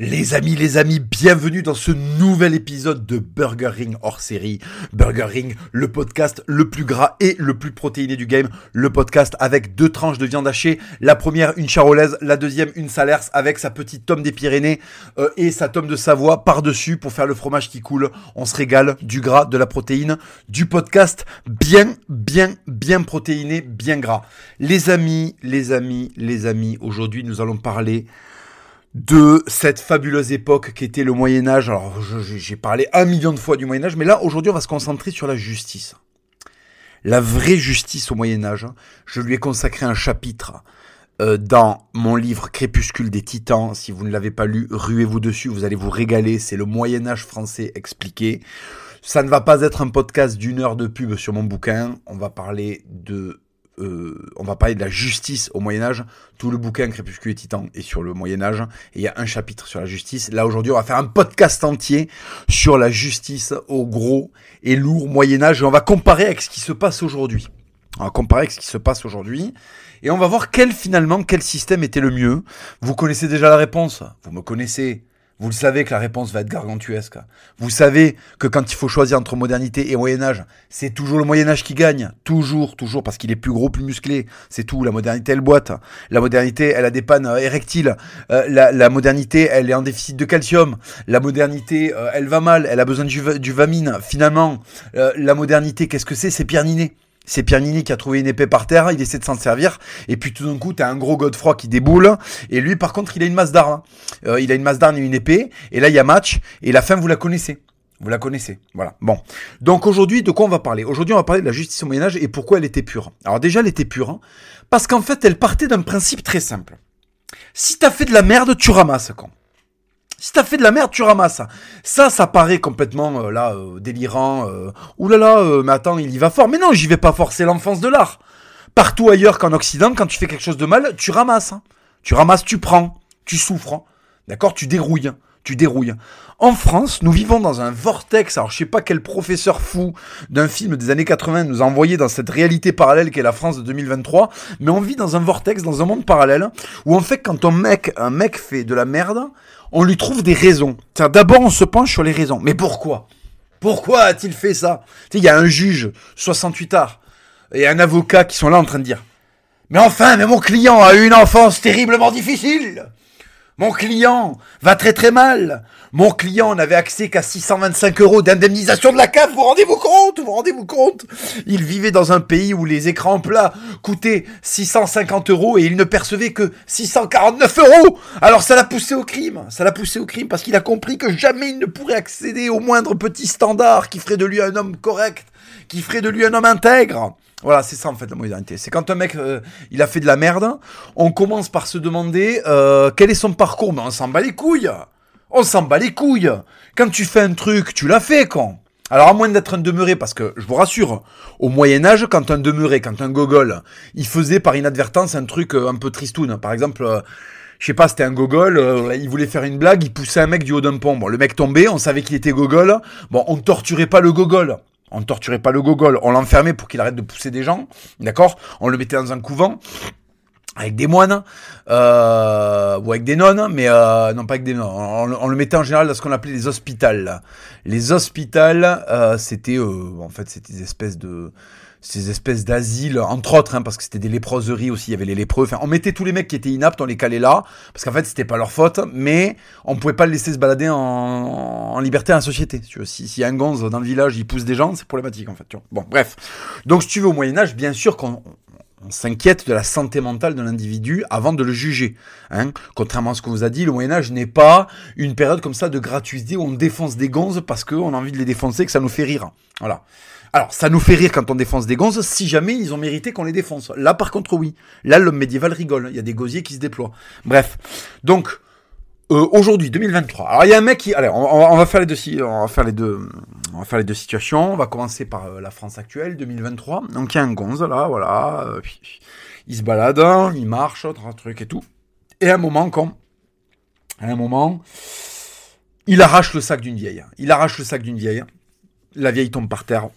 Les amis, les amis, bienvenue dans ce nouvel épisode de Burger Ring hors série. Burger Ring, le podcast le plus gras et le plus protéiné du game. Le podcast avec deux tranches de viande hachée. La première, une charolaise. La deuxième, une salers avec sa petite tome des Pyrénées euh, et sa tome de Savoie par-dessus pour faire le fromage qui coule. On se régale du gras, de la protéine, du podcast bien, bien, bien protéiné, bien gras. Les amis, les amis, les amis, aujourd'hui nous allons parler de cette fabuleuse époque qui était le Moyen Âge. Alors j'ai parlé un million de fois du Moyen Âge, mais là aujourd'hui on va se concentrer sur la justice. La vraie justice au Moyen Âge. Je lui ai consacré un chapitre euh, dans mon livre Crépuscule des Titans. Si vous ne l'avez pas lu, ruez-vous dessus, vous allez vous régaler. C'est le Moyen Âge français expliqué. Ça ne va pas être un podcast d'une heure de pub sur mon bouquin. On va parler de euh, on va parler de la justice au Moyen Âge. Tout le bouquin Crépuscule et Titan est sur le Moyen Âge et il y a un chapitre sur la justice. Là aujourd'hui, on va faire un podcast entier sur la justice au gros et lourd Moyen Âge et on va comparer avec ce qui se passe aujourd'hui. On va comparer avec ce qui se passe aujourd'hui et on va voir quel finalement quel système était le mieux. Vous connaissez déjà la réponse. Vous me connaissez. Vous le savez que la réponse va être gargantuesque. Vous savez que quand il faut choisir entre modernité et Moyen Âge, c'est toujours le Moyen Âge qui gagne. Toujours, toujours, parce qu'il est plus gros, plus musclé. C'est tout. La modernité, elle boite. La modernité, elle a des pannes euh, érectiles. Euh, la, modernité, elle est en déficit de calcium. La modernité, euh, elle va mal. Elle a besoin du, du vamine. Finalement, la modernité, qu'est-ce que c'est? C'est Pierre c'est Pierre Nini qui a trouvé une épée par terre, il essaie de s'en servir, et puis tout d'un coup, t'as un gros Godefroy qui déboule, et lui, par contre, il a une masse d'armes. Euh, il a une masse d'armes et une épée, et là, il y a match, et la fin, vous la connaissez. Vous la connaissez. Voilà. Bon. Donc aujourd'hui, de quoi on va parler? Aujourd'hui, on va parler de la justice au Moyen-Âge et pourquoi elle était pure. Alors déjà, elle était pure, hein, parce qu'en fait, elle partait d'un principe très simple. Si t'as fait de la merde, tu ramasses, con. Si t'as fait de la merde, tu ramasses. Ça, ça paraît complètement euh, là euh, délirant. Euh, Ouh là là, euh, mais attends, il y va fort. Mais non, j'y vais pas fort. C'est l'enfance de l'art. Partout ailleurs qu'en Occident, quand tu fais quelque chose de mal, tu ramasses. Hein. Tu ramasses, tu prends, tu souffres. Hein. D'accord? Tu dérouilles. Tu dérouilles. En France, nous vivons dans un vortex. Alors, je sais pas quel professeur fou d'un film des années 80 nous a envoyé dans cette réalité parallèle qu'est la France de 2023. Mais on vit dans un vortex, dans un monde parallèle, où en fait, quand un mec, un mec fait de la merde, on lui trouve des raisons. D'abord, on se penche sur les raisons. Mais pourquoi? Pourquoi a-t-il fait ça? Il y a un juge, 68 arts, et un avocat qui sont là en train de dire Mais enfin, mais mon client a eu une enfance terriblement difficile mon client va très très mal. Mon client n'avait accès qu'à 625 euros d'indemnisation de la CAF. Vous rendez-vous compte? Vous rendez-vous compte? Il vivait dans un pays où les écrans plats coûtaient 650 euros et il ne percevait que 649 euros. Alors ça l'a poussé au crime. Ça l'a poussé au crime parce qu'il a compris que jamais il ne pourrait accéder au moindre petit standard qui ferait de lui un homme correct, qui ferait de lui un homme intègre. Voilà, c'est ça en fait la modernité. C'est quand un mec euh, il a fait de la merde, on commence par se demander euh, quel est son parcours. Mais on s'en bat les couilles. On s'en bat les couilles. Quand tu fais un truc, tu l'as fait quand alors à moins d'être un demeuré, parce que je vous rassure, au Moyen Âge, quand un demeuré, quand un gogol, il faisait par inadvertance un truc euh, un peu tristoun. Par exemple, je sais pas, c'était un gogol, il voulait faire une blague, il poussait un mec du haut d'un pont. Bon, le mec tombait, on savait qu'il était gogol. Bon, on torturait pas le gogol. On ne torturait pas le gogol, on l'enfermait pour qu'il arrête de pousser des gens, d'accord? On le mettait dans un couvent avec des moines euh, ou avec des nonnes, mais euh, non pas avec des nonnes. On, le mettait en général dans ce qu'on appelait les hospitales. Les hospitales, euh, c'était en fait c'était des espèces de ces espèces d'asiles, entre autres, hein, parce que c'était des léproseries aussi, il y avait les lépreux. Enfin, on mettait tous les mecs qui étaient inaptes, on les calait là, parce qu'en fait, c'était pas leur faute, mais on pouvait pas le laisser se balader en, liberté en société. Tu vois, si, si un gonze dans le village, il pousse des gens, c'est problématique, en fait. Tu vois. Bon, bref. Donc, si tu veux, au Moyen-Âge, bien sûr qu'on on s'inquiète de la santé mentale de l'individu avant de le juger. Hein. Contrairement à ce qu'on vous a dit, le Moyen Âge n'est pas une période comme ça de gratuité où on défonce des gonzes parce qu'on a envie de les défoncer, que ça nous fait rire. Voilà. Alors, ça nous fait rire quand on défonce des gonzes, si jamais ils ont mérité qu'on les défonce. Là, par contre, oui. Là, l'homme médiéval rigole. Il y a des gosiers qui se déploient. Bref. Donc, euh, aujourd'hui, 2023. Alors, il y a un mec qui... Allez, on, va faire les deux... On va faire les deux... On va faire les deux situations. On va commencer par euh, la France actuelle, 2023. Donc, il y a un gonze, là, voilà. Euh, il se balade, il marche, un truc et tout. Et à un moment, quand... À un moment... Il arrache le sac d'une vieille. Il arrache le sac d'une vieille. La vieille tombe par terre.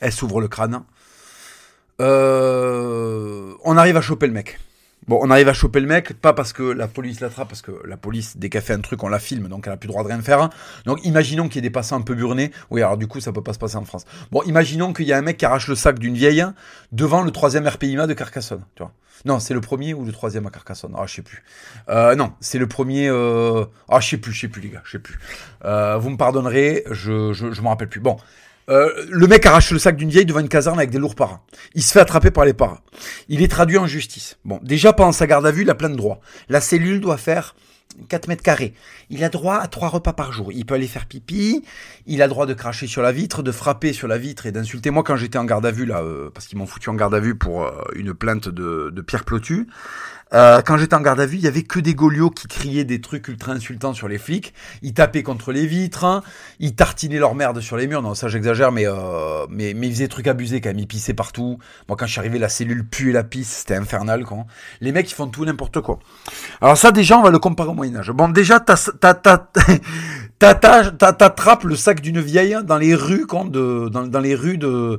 Elle s'ouvre le crâne. Euh, on arrive à choper le mec. Bon, on arrive à choper le mec, pas parce que la police l'attrape, parce que la police, dès qu'elle fait un truc, on la filme, donc elle a plus le droit de rien faire. Donc imaginons qu'il y ait des passants un peu burnés. Oui, alors du coup, ça peut pas se passer en France. Bon, imaginons qu'il y a un mec qui arrache le sac d'une vieille devant le troisième RPIMA de Carcassonne, tu vois. Non, c'est le premier ou le troisième à Carcassonne? Ah, je sais plus. Euh, non, c'est le premier. Euh... Ah, je sais plus, je sais plus, les gars, je sais plus. Vous me pardonnerez, je, je, je m'en rappelle plus. Bon, euh, le mec arrache le sac d'une vieille devant une caserne avec des lourds paras. Il se fait attraper par les paras. Il est traduit en justice. Bon, déjà pendant sa garde à vue, il a plein de droits. La cellule doit faire 4 mètres carrés. Il a droit à 3 repas par jour. Il peut aller faire pipi. Il a droit de cracher sur la vitre, de frapper sur la vitre et d'insulter. Moi, quand j'étais en garde à vue, là, euh, parce qu'ils m'ont foutu en garde à vue pour euh, une plainte de, Pierre Plotu, euh, quand j'étais en garde à vue, il y avait que des goliots qui criaient des trucs ultra insultants sur les flics. Ils tapaient contre les vitres, hein. ils tartinaient leur merde sur les murs. Non, ça j'exagère, mais, euh, mais mais ils faisaient des trucs abusés quand même. Ils pissaient partout. Moi, quand je suis arrivé, la cellule puait la pisse, c'était infernal. Quoi. Les mecs, ils font tout n'importe quoi. Alors ça, déjà, on va le comparer au Moyen Âge. Bon, déjà, t'attrapes le sac d'une vieille dans les rues, quand de, dans, dans les rues de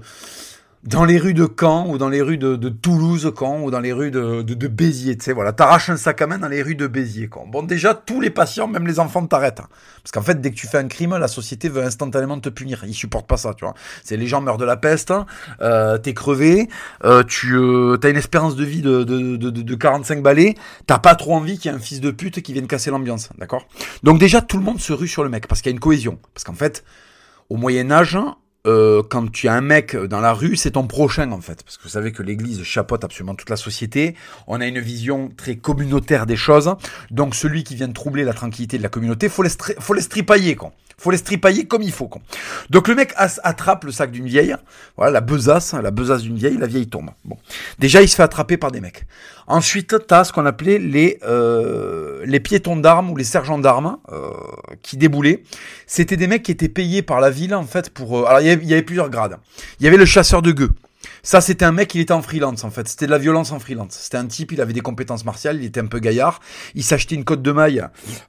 dans les rues de Caen ou dans les rues de, Toulouse, Caen ou dans les rues de, Béziers, tu sais, voilà, t'arraches un sac à main dans les rues de Béziers, Caen. Bon, déjà, tous les patients, même les enfants, t'arrêtent. Parce qu'en fait, dès que tu fais un crime, la société veut instantanément te punir. Ils supportent pas ça, tu vois. C'est les gens meurent de la peste, euh, t'es crevé, euh, tu euh, as une espérance de vie de, de, de, de 45 balais, t'as pas trop envie qu'il y ait un fils de pute qui vienne casser l'ambiance, d'accord? Donc déjà, tout le monde se rue sur le mec, parce qu'il y a une cohésion. Parce qu'en fait, au Moyen Âge, euh, quand tu as un mec dans la rue, c'est ton prochain en fait. Parce que vous savez que l'Église chapeaute absolument toute la société. On a une vision très communautaire des choses. Donc celui qui vient de troubler la tranquillité de la communauté, faut les, faut les stripailler quoi. Faut les stripailler comme il faut quoi. Donc le mec attrape le sac d'une vieille. Voilà la besace, la besace d'une vieille, la vieille tombe. Bon, déjà il se fait attraper par des mecs. Ensuite, t'as ce qu'on appelait les euh, les piétons d'armes ou les sergents d'armes euh, qui déboulaient. C'était des mecs qui étaient payés par la ville en fait pour. Euh, alors il y avait plusieurs grades. Il y avait le chasseur de gueux. Ça, c'était un mec, il était en freelance, en fait. C'était de la violence en freelance. C'était un type, il avait des compétences martiales, il était un peu gaillard. Il s'achetait une côte de maille,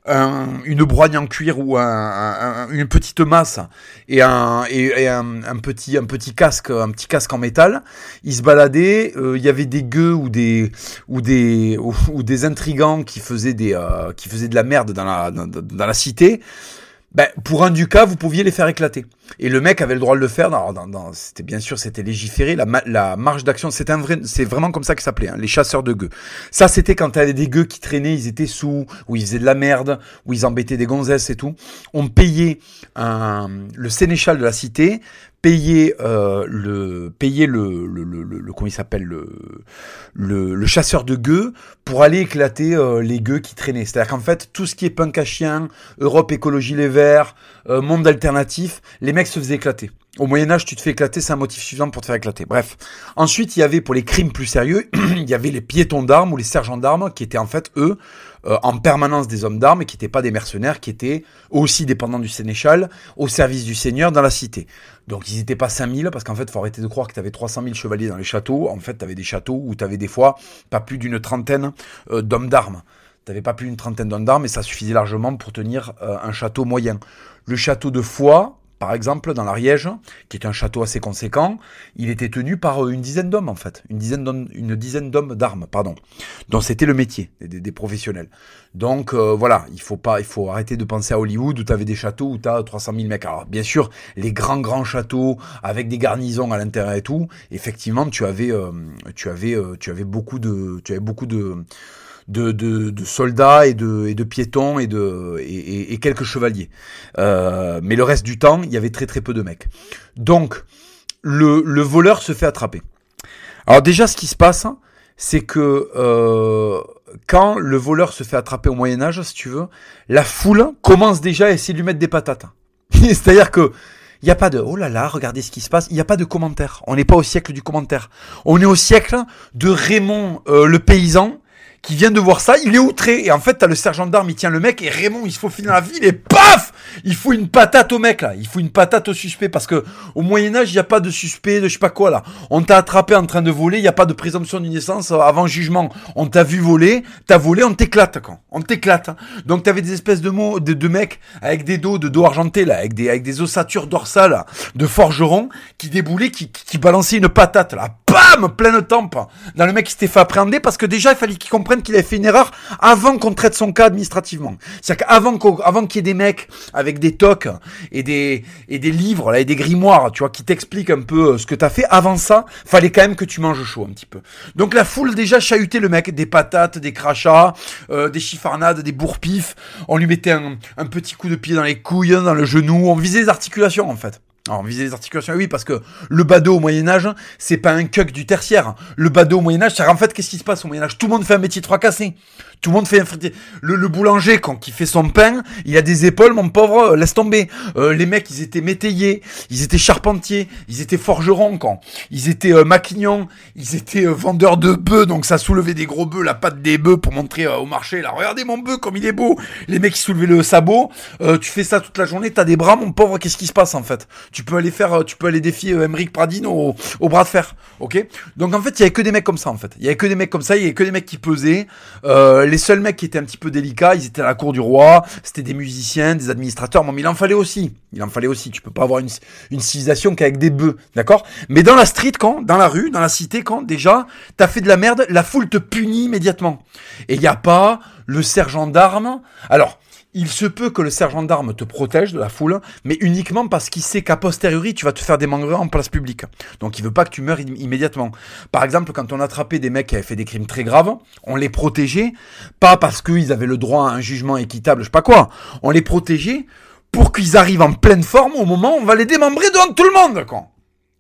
un, une brogne en cuir ou un, un, une petite masse et, un, et, un, petit, un petit casque, un petit casque en métal. Il se baladait, euh, il y avait des gueux ou des, ou des, ou, des intrigants qui faisaient des, euh, qui faisaient de la merde dans la, dans la cité ben, pour un ducat, vous pouviez les faire éclater. Et le mec avait le droit de le faire. Alors, dans, dans, c'était bien sûr, c'était légiféré. La, la marge d'action, c'est vrai, c'est vraiment comme ça que ça s'appelait, hein, les chasseurs de gueux. Ça, c'était quand t'avais des gueux qui traînaient, ils étaient sous, ou ils faisaient de la merde, ou ils embêtaient des gonzesses et tout. On payait un, le sénéchal de la cité payer euh, le payer le le, le, comment il s'appelle le, le, le chasseur de gueux pour aller éclater euh, les gueux qui traînaient. C'est-à-dire qu'en fait tout ce qui est punk à chien, Europe écologie les verts, euh, monde alternatif, les mecs se faisaient éclater. Au Moyen Âge, tu te fais éclater, c'est un motif suffisant pour te faire éclater. Bref. Ensuite, il y avait pour les crimes plus sérieux, il y avait les piétons d'armes ou les sergents d'armes qui étaient en fait eux euh, en permanence des hommes d'armes et qui n'étaient pas des mercenaires, qui étaient aussi dépendants du sénéchal, au service du seigneur dans la cité. Donc ils n'étaient pas 5000, parce qu'en fait, faut arrêter de croire que tu avais 300 000 chevaliers dans les châteaux. En fait, tu avais des châteaux où tu avais des fois pas plus d'une trentaine euh, d'hommes d'armes. Tu pas plus d'une trentaine d'hommes d'armes et ça suffisait largement pour tenir euh, un château moyen. Le château de Foix, par exemple, dans l'Ariège, qui est un château assez conséquent, il était tenu par euh, une dizaine d'hommes, en fait. Une dizaine d'hommes, d'armes, pardon. Donc c'était le métier des, professionnels. Donc euh, voilà, il faut pas, il faut arrêter de penser à Hollywood où tu avais des châteaux où tu as 300 000 mecs. Alors bien sûr, les grands grands châteaux avec des garnisons à l'intérieur et tout, effectivement, tu avais, euh, tu avais, tu avais beaucoup de, tu avais beaucoup de de, de, de, soldats et de, et de piétons et, de, et, et quelques chevaliers. Euh, mais le reste du temps, il y avait très très peu de mecs. Donc, le, le voleur se fait attraper. Alors déjà, ce qui se passe, c'est que euh, quand le voleur se fait attraper au Moyen Âge, si tu veux, la foule commence déjà à essayer de lui mettre des patates. C'est-à-dire que il n'y a pas de oh là là, regardez ce qui se passe. Il n'y a pas de commentaire. On n'est pas au siècle du commentaire. On est au siècle de Raymond euh, le paysan qui vient de voir ça, il est outré. Et en fait, t'as le sergent d'armes, il tient le mec, et Raymond, il se faufile la ville, et paf Il faut une patate au mec, là. Il faut une patate au suspect, parce que au Moyen-Âge, il n'y a pas de suspect, de je sais pas quoi, là. On t'a attrapé en train de voler, il n'y a pas de présomption d'innocence avant jugement. On t'a vu voler, t'as volé, on t'éclate, quoi. On t'éclate. Donc t'avais des espèces de mots, de, de mecs, avec des dos, de dos argentés, là, avec des, avec des ossatures dorsales, de forgerons, qui déboulaient, qui, qui, balançaient une patate, là. Bam, pleine tempe dans le mec qui s'était fait appréhender parce que déjà il fallait qu'il comprenne qu'il avait fait une erreur avant qu'on traite son cas administrativement. C'est-à-dire qu'avant avant qu'il y ait des mecs avec des tocs et des et des livres là et des grimoires, tu vois, qui t'expliquent un peu euh, ce que t'as fait. Avant ça, fallait quand même que tu manges chaud un petit peu. Donc la foule déjà chahutait le mec, des patates, des crachats, euh, des chiffarnades, des bourpifs. On lui mettait un, un petit coup de pied dans les couilles, dans le genou. On visait les articulations en fait. Alors, viser les articulations, oui, parce que le badaud au Moyen-Âge, c'est pas un cuck du tertiaire. Le badaud au Moyen-Âge, c'est en fait, qu'est-ce qui se passe au Moyen-Âge Tout le monde fait un métier trois cassés. Tout le monde fait un le, le boulanger, quand il fait son pain, il a des épaules, mon pauvre, euh, laisse tomber. Euh, les mecs, ils étaient métayers, ils étaient charpentiers, ils étaient forgerons, quand. Ils étaient euh, maquignons, ils étaient vendeurs de bœufs, donc ça soulevait des gros bœufs, la patte des bœufs pour montrer au marché, là, regardez mon bœuf comme il est beau. Les mecs, ils soulevaient le sabot. tu fais ça toute la journée, t'as des bras, mon pauvre, qu'est-ce qui se passe, en fait? Peux aller faire, tu peux aller défier Emmerich Pradino au, bras de fer, ok? Donc, en fait, il y avait que des mecs comme ça, en fait. Il y avait que des mecs comme ça, il y avait que des mecs qui pesaient. Euh, les seuls mecs qui étaient un petit peu délicats, ils étaient à la cour du roi, c'était des musiciens, des administrateurs, mais il en fallait aussi. Il en fallait aussi. Tu peux pas avoir une, une civilisation qu'avec des bœufs, d'accord? Mais dans la street, quand, dans la rue, dans la cité, quand, déjà, t'as fait de la merde, la foule te punit immédiatement. Et il y a pas le sergent d'armes. Alors, il se peut que le sergent d'armes te protège de la foule, mais uniquement parce qu'il sait qu'à posteriori, tu vas te faire démangrer en place publique. Donc il veut pas que tu meurs immédiatement. Par exemple, quand on attrapait des mecs qui avaient fait des crimes très graves, on les protégeait, pas parce qu'ils avaient le droit à un jugement équitable, je sais pas quoi. On les protégeait pour qu'ils arrivent en pleine forme au moment où on va les démembrer devant tout le monde, quoi.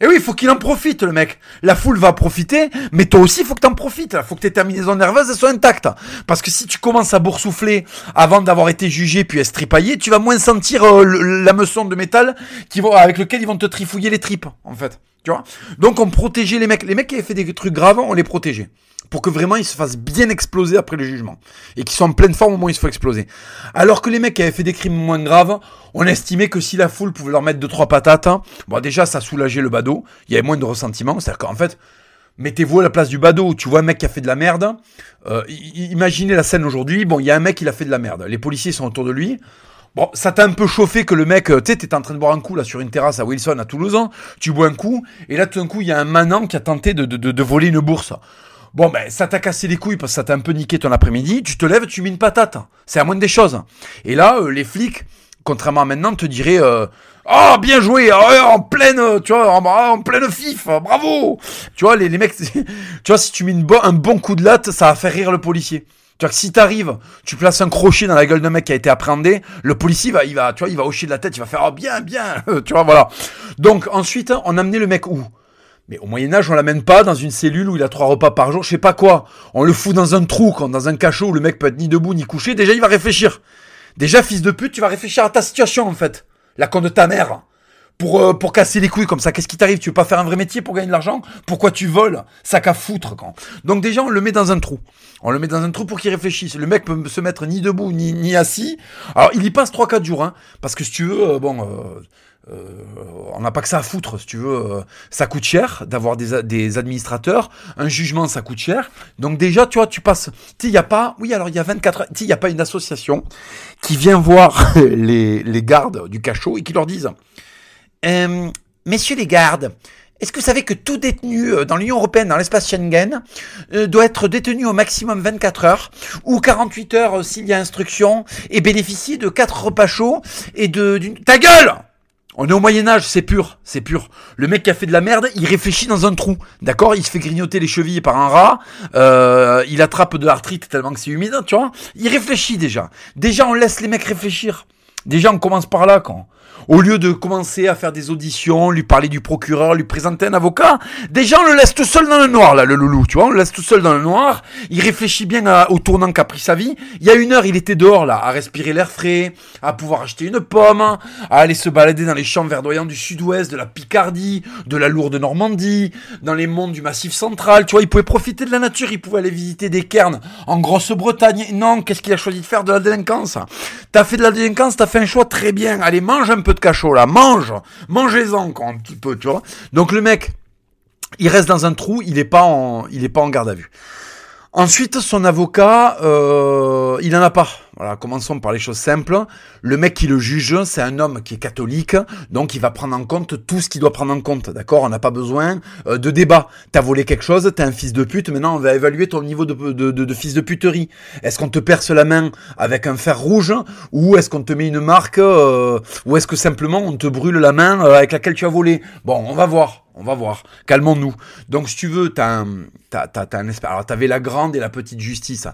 Et oui, il faut qu'il en profite, le mec. La foule va profiter, mais toi aussi, faut que t'en profites. Faut que tes terminaisons nerveuses soient intactes. Parce que si tu commences à boursoufler avant d'avoir été jugé puis estripaillé, tu vas moins sentir euh, la meçon de métal avec lequel ils vont te trifouiller les tripes, en fait. Tu vois? Donc on protégeait les mecs. Les mecs qui avaient fait des trucs graves, on les protégeait pour que vraiment ils se fassent bien exploser après le jugement. Et qu'ils soient en pleine forme au moment où ils se font exploser. Alors que les mecs qui avaient fait des crimes moins graves, on estimait que si la foule pouvait leur mettre deux trois patates, hein, bon déjà ça soulageait le badaud, il y avait moins de ressentiment, c'est-à-dire qu'en fait mettez-vous à la place du badaud, tu vois un mec qui a fait de la merde, euh, imaginez la scène aujourd'hui, bon il y a un mec qui a fait de la merde, les policiers sont autour de lui, Bon, ça t'a un peu chauffé que le mec, euh, tu sais, t'es en train de boire un coup là sur une terrasse à Wilson à Toulouse, hein. tu bois un coup, et là tout d'un coup il y a un manant qui a tenté de, voler une bourse. Bon, ben, ça t'a cassé les couilles parce que ça t'a un peu niqué ton après-midi. Tu te lèves, tu mets une patate. C'est à moindre des choses. Et là, euh, les flics, contrairement à maintenant, te diraient euh, Oh, bien joué oh, En pleine, tu vois, en, pleine fif Bravo Tu vois, les, les mecs, tu vois, si tu mets une un bon coup de latte, ça va faire rire le policier. Tu vois que si t'arrives, tu places un crochet dans la gueule d'un mec qui a été appréhendé, le policier va, il va, tu vois, il va hocher de la tête, il va faire oh bien, bien, tu vois, voilà. Donc ensuite, on a amené le mec où? Mais au Moyen Âge, on l'amène pas dans une cellule où il a trois repas par jour, je sais pas quoi. On le fout dans un trou, quand dans un cachot où le mec peut être ni debout ni couché. Déjà, il va réfléchir. Déjà, fils de pute, tu vas réfléchir à ta situation en fait. La con de ta mère. Pour, euh, pour casser les couilles comme ça. Qu'est-ce qui t'arrive? Tu veux pas faire un vrai métier pour gagner de l'argent? Pourquoi tu voles? Ça qu'à foutre quand. Donc déjà, on le met dans un trou. On le met dans un trou pour qu'il réfléchisse. Le mec peut se mettre ni debout ni, ni assis. Alors, il y passe 3-4 jours, hein. Parce que si tu veux, euh, bon... Euh, euh, on n'a pas que ça à foutre, si tu veux. Euh, ça coûte cher d'avoir des, des, administrateurs. Un jugement, ça coûte cher. Donc déjà, tu vois, tu passes. Tu n'y a pas. Oui, alors il y a 24 Tu il n'y a pas une association qui vient voir les, les gardes du cachot et qui leur disent euh, Messieurs les gardes, est-ce que vous savez que tout détenu dans l'Union Européenne, dans l'espace Schengen, doit être détenu au maximum 24 heures ou 48 heures s'il y a instruction et bénéficier de 4 repas chauds et de... Ta gueule on est au Moyen Âge, c'est pur, c'est pur. Le mec qui a fait de la merde, il réfléchit dans un trou, d'accord? Il se fait grignoter les chevilles par un rat, euh, il attrape de l'arthrite tellement que c'est humide, tu vois? Il réfléchit déjà. Déjà, on laisse les mecs réfléchir. Déjà, on commence par là, quand au lieu de commencer à faire des auditions, lui parler du procureur, lui présenter un avocat, déjà on le laisse tout seul dans le noir, là, le loulou, tu vois, on le laisse tout seul dans le noir, il réfléchit bien au tournant qu'a pris sa vie. Il y a une heure, il était dehors, là, à respirer l'air frais, à pouvoir acheter une pomme, à aller se balader dans les champs verdoyants du sud-ouest, de la Picardie, de la lourde Normandie, dans les monts du Massif central, tu vois, il pouvait profiter de la nature, il pouvait aller visiter des cairns en Grosse-Bretagne. Non, qu'est-ce qu'il a choisi de faire de la délinquance? T'as fait de la délinquance, t'as fait un choix très bien. Allez, mange un peu cachot là, mange, mangez-en quand un petit peu, tu vois. Donc le mec, il reste dans un trou, il est pas en, il est pas en garde à vue. Ensuite, son avocat, euh, il en a pas. Voilà, commençons par les choses simples. Le mec qui le juge, c'est un homme qui est catholique, donc il va prendre en compte tout ce qu'il doit prendre en compte, d'accord? On n'a pas besoin euh, de débat. T'as volé quelque chose, t'es un fils de pute, maintenant on va évaluer ton niveau de, fils de puterie. Est-ce qu'on te perce la main avec un fer rouge, ou est-ce qu'on te met une marque, euh, ou est-ce que simplement on te brûle la main euh, avec laquelle tu as volé? Bon, on va voir. On va voir. Calmons-nous. Donc, si tu veux, t'as un, t'as, t'as, t'as un Alors, t'avais la grande et la petite justice.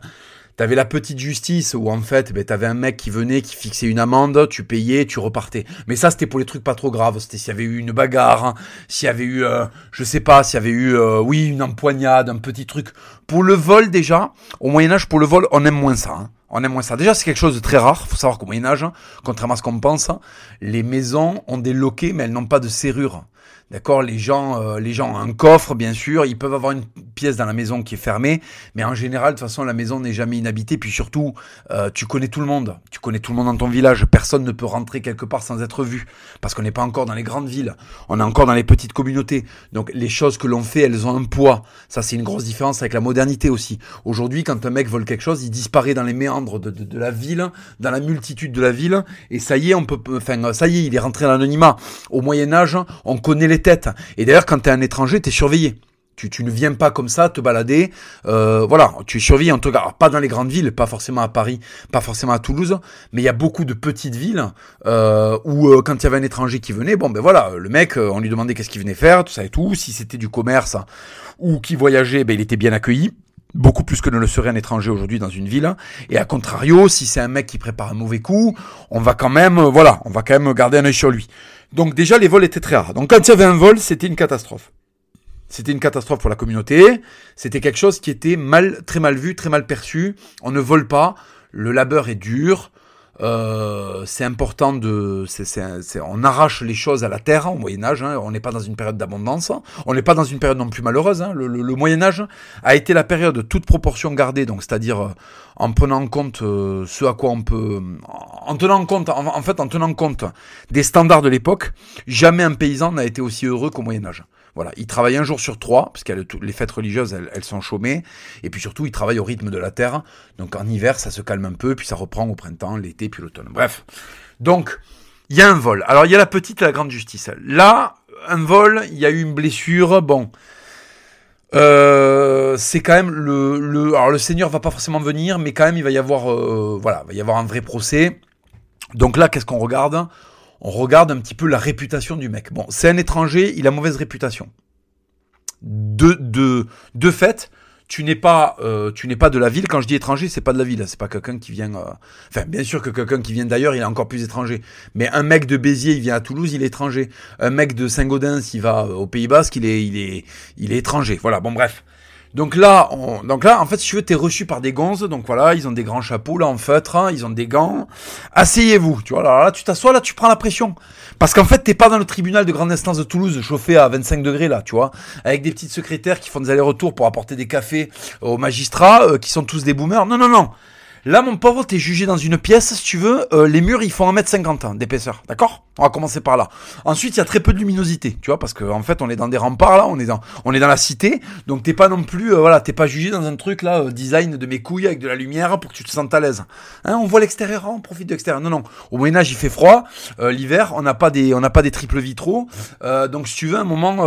T'avais la petite justice où en fait, ben, t'avais un mec qui venait, qui fixait une amende, tu payais, tu repartais. Mais ça, c'était pour les trucs pas trop graves. C'était s'il y avait eu une bagarre, hein. s'il y avait eu, euh, je sais pas, s'il y avait eu, euh, oui, une empoignade, un petit truc. Pour le vol déjà, au Moyen Âge, pour le vol, on aime moins ça. Hein. On aime moins ça. Déjà, c'est quelque chose de très rare. Faut savoir qu'au Moyen Âge, contrairement à ce qu'on pense, les maisons ont des loquets, mais elles n'ont pas de serrure. D'accord, les gens, euh, les gens ont un coffre, bien sûr. Ils peuvent avoir une pièce dans la maison qui est fermée, mais en général, de toute façon, la maison n'est jamais inhabitée. Puis surtout, euh, tu connais tout le monde. Tu connais tout le monde dans ton village. Personne ne peut rentrer quelque part sans être vu, parce qu'on n'est pas encore dans les grandes villes. On est encore dans les petites communautés. Donc les choses que l'on fait, elles ont un poids. Ça, c'est une grosse différence avec la modernité aussi. Aujourd'hui, quand un mec vole quelque chose, il disparaît dans les méandres de, la ville, dans la multitude de la ville, et ça y est, on peut, enfin, ça y est, il est rentré dans l'anonymat. Au Moyen Âge, on connaît les tête. Et d'ailleurs, quand tu es un étranger, tu es surveillé. Tu, tu, ne viens pas comme ça te balader. Euh, voilà, tu es surveillé en tout cas, pas dans les grandes villes, pas forcément à Paris, pas forcément à Toulouse, mais il y a beaucoup de petites villes euh, où euh, quand il y avait un étranger qui venait, bon ben voilà, le mec, on lui demandait qu'est-ce qu'il venait faire, tout ça et tout. Si c'était du commerce ou qui voyageait, ben il était bien accueilli beaucoup plus que ne le serait un étranger aujourd'hui dans une ville. Et à contrario, si c'est un mec qui prépare un mauvais coup, on va quand même, voilà, on va quand même garder un œil sur lui. Donc déjà, les vols étaient très rares. Donc quand il y avait un vol, c'était une catastrophe. C'était une catastrophe pour la communauté. C'était quelque chose qui était mal, très mal vu, très mal perçu. On ne vole pas. Le labeur est dur. Euh, c'est important de, on arrache les choses à la terre au Moyen Âge. Hein. on n'est pas dans une période d'abondance. On n'est pas dans une période non plus malheureuse. Hein. Le, Moyen Âge a été la période de toute proportion gardée, donc c'est-à-dire euh, en prenant en compte euh, ce à quoi on peut, en tenant en compte, en, fait, en tenant compte des standards de l'époque. Jamais un paysan n'a été aussi heureux qu'au Moyen Âge. Voilà, il travaille un jour sur trois, parce que les fêtes religieuses, elles, sont chômées, et puis surtout, il travaille au rythme de la terre. Donc en hiver, ça se calme un peu, puis ça reprend au printemps, l'été, puis l'automne. Bref. Donc, il y a un vol. Alors, il y a la petite et la grande justice. Là, un vol, il y a eu une blessure. Bon, euh, c'est quand même le, le, alors le Seigneur va pas forcément venir, mais quand même il va y avoir, euh, voilà, il va y avoir un vrai procès. Donc là, qu'est-ce qu'on regarde? On regarde un petit peu la réputation du mec. Bon, c'est un étranger, il a mauvaise réputation. De, de, de fait, tu n'es pas, euh, tu n'es pas de la ville. Quand je dis étranger, c'est pas de la ville. C'est pas quelqu'un qui vient. Euh, enfin, bien sûr que quelqu'un qui vient d'ailleurs, il est encore plus étranger. Mais un mec de Béziers, il vient à Toulouse, il est étranger. Un mec de Saint-Gaudens, il va au Pays Basque, il est, il est, il est étranger. Voilà. Bon, bref. Donc là, on, donc là, en fait, si tu veux, t'es reçu par des gonzes. Donc voilà, ils ont des grands chapeaux là en feutre, hein, ils ont des gants. Asseyez-vous, tu vois. Alors là, tu t'assois, là, tu prends la pression. Parce qu'en fait, t'es pas dans le tribunal de grande instance de Toulouse chauffé à 25 degrés là, tu vois, avec des petites secrétaires qui font des allers-retours pour apporter des cafés aux magistrats, euh, qui sont tous des boomers. Non, non, non. Là, mon pauvre, t'es jugé dans une pièce, si tu veux, euh, les murs, ils font 1m50 d'épaisseur, d'accord? On va commencer par là. Ensuite, il y a très peu de luminosité, tu vois, parce qu'en en fait, on est dans des remparts, là, on est dans, on est dans la cité, donc t'es pas non plus, euh, voilà, t'es pas jugé dans un truc, là, euh, design de mes couilles avec de la lumière pour que tu te sentes à l'aise. Hein, on voit l'extérieur, on profite de l'extérieur. Non, non, au Moyen-Âge, il fait froid, l'hiver, on n'a pas des, on n'a pas des triples vitraux, donc si tu veux, un moment,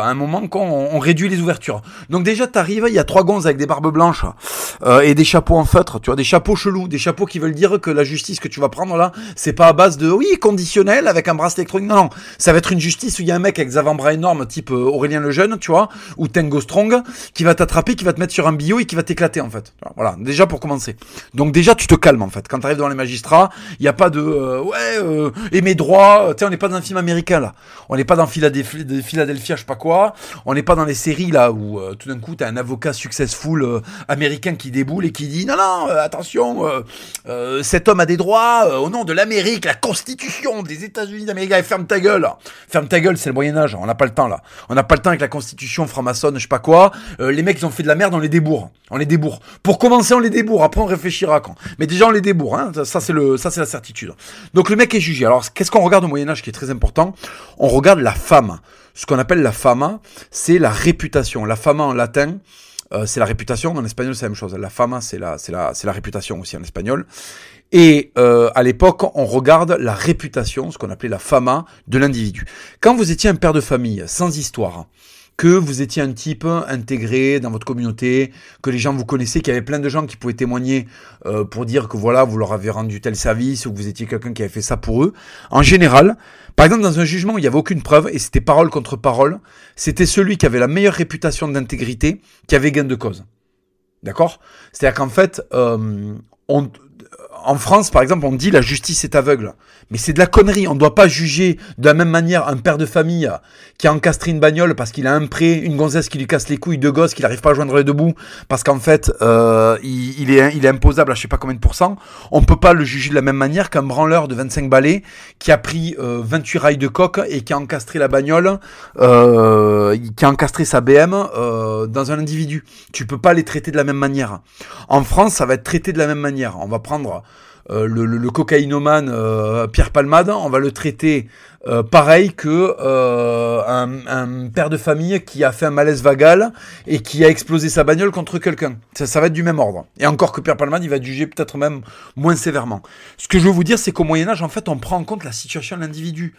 à un moment, quand on, réduit les ouvertures. Donc déjà, t'arrives, il y a trois gonzes avec des barbes blanches, et des chapeaux en feutre, tu vois, des chapeaux chelous, des chapeaux qui veulent dire que la justice que tu vas prendre là, c'est pas à base de oui conditionnel avec un bracelet électronique. Non, non, ça va être une justice où il y a un mec avec des avant-bras énormes, type euh, Aurélien le Jeune, tu vois, ou Tango Strong, qui va t'attraper, qui va te mettre sur un bio et qui va t'éclater en fait. Voilà, déjà pour commencer. Donc déjà tu te calmes en fait. Quand tu arrives devant les magistrats, il y a pas de euh, ouais euh, et mes droits. Tu sais, on n'est pas dans un film américain là. On n'est pas dans Philadelphia, Philadelphia, je sais pas quoi. On n'est pas dans les séries là où tout d'un coup t'as un avocat successful américain qui déboule et qui dit non non attention euh, euh, cet homme a des droits euh, au nom de l'Amérique, la Constitution des États-Unis d'Amérique. ferme ta gueule, ferme ta gueule, c'est le Moyen Âge. On n'a pas le temps là. On n'a pas le temps avec la Constitution franc-maçonne, je sais pas quoi. les mecs ils ont fait de la merde, on les débourre, on les débourre. Pour commencer, on les débourre. Après, on réfléchira quand. Mais déjà, on les débourre. Hein. Ça, c'est le, ça c'est la certitude. Donc le mec est jugé. Alors qu'est-ce qu'on regarde au Moyen Âge qui est très important? On regarde la femme. Ce qu'on appelle la fama, c'est la réputation. La fama en latin, euh, c'est la réputation. En espagnol, c'est la même chose. La fama, c'est la, c'est la, c'est la réputation aussi en espagnol. Et euh, à l'époque, on regarde la réputation, ce qu'on appelait la fama de l'individu. Quand vous étiez un père de famille sans histoire, que vous étiez un type intégré dans votre communauté, que les gens vous connaissaient, qu'il y avait plein de gens qui pouvaient témoigner euh, pour dire que voilà, vous leur avez rendu tel service ou que vous étiez quelqu'un qui avait fait ça pour eux. En général, par exemple, dans un jugement où il n'y avait aucune preuve et c'était parole contre parole, c'était celui qui avait la meilleure réputation d'intégrité qui avait gain de cause. D'accord? C'est-à-dire qu'en fait, euh, on, en France, par exemple, on dit la justice est aveugle. Mais c'est de la connerie. On ne doit pas juger de la même manière un père de famille qui a encastré une bagnole parce qu'il a un prêt, une gonzesse qui lui casse les couilles, deux gosses qu'il n'arrive pas à joindre les deux bouts parce qu'en fait, euh, il, est, imposable à je sais pas combien de pourcents. On peut pas le juger de la même manière qu'un branleur de 25 balais qui a pris 28 euh, rails de coque et qui a encastré la bagnole, euh, qui a encastré sa BM dans un individu. Tu peux pas les traiter de la même manière. En France, ça va être traité de la même manière. On va prendre euh, le, le, cocaïnomane euh, Pierre Palmade, on va le traiter euh, pareil que père de famille qui a fait un malaise vagal et qui a explosé sa bagnole contre quelqu'un. Ça, ça va être du même ordre. Et encore que Pierre Palmade, il va jugé peut-être même moins sévèrement. Ce que je veux vous dire, c'est qu'au Moyen Âge, en fait, on prend en compte la situation de l'individu.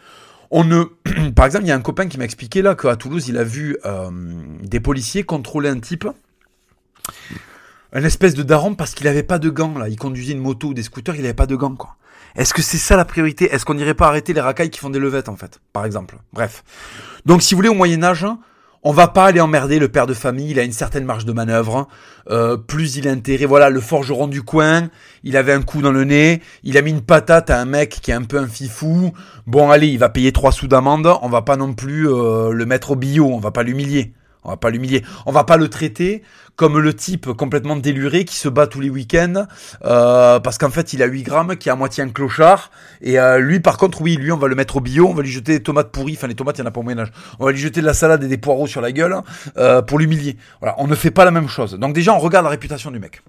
Par exemple, il y a un copain qui m'a expliqué là qu'à Toulouse, il a vu des policiers contrôler un type un espèce de daron parce qu'il avait pas de gants là. Il conduisait une moto ou des scooters, il avait pas de gants quoi. Est-ce que c'est ça la priorité? Est-ce qu'on n'irait pas arrêter les racailles qui font des levettes en fait, par exemple Bref. Donc si vous voulez au Moyen Âge, on va pas aller emmerder le père de famille. Il a une certaine marge de manœuvre. Euh, plus il est intérêt, voilà, le forgeron du coin, il avait un coup dans le nez. Il a mis une patate à un mec qui est un peu un fifou. Bon allez, il va payer trois sous d'amende. On va pas non plus euh, le mettre au bio. On va pas l'humilier. On va pas l'humilier. On va pas le traiter comme le type complètement déluré qui se bat tous les week-ends euh, parce qu'en fait il a 8 grammes, qui est à moitié un clochard. Et euh, lui par contre, oui, lui on va le mettre au bio, on va lui jeter des tomates pourries, enfin les tomates il y en a pas au ménage. On va lui jeter de la salade et des poireaux sur la gueule euh, pour l'humilier. Voilà, on ne fait pas la même chose. Donc déjà on regarde la réputation du mec.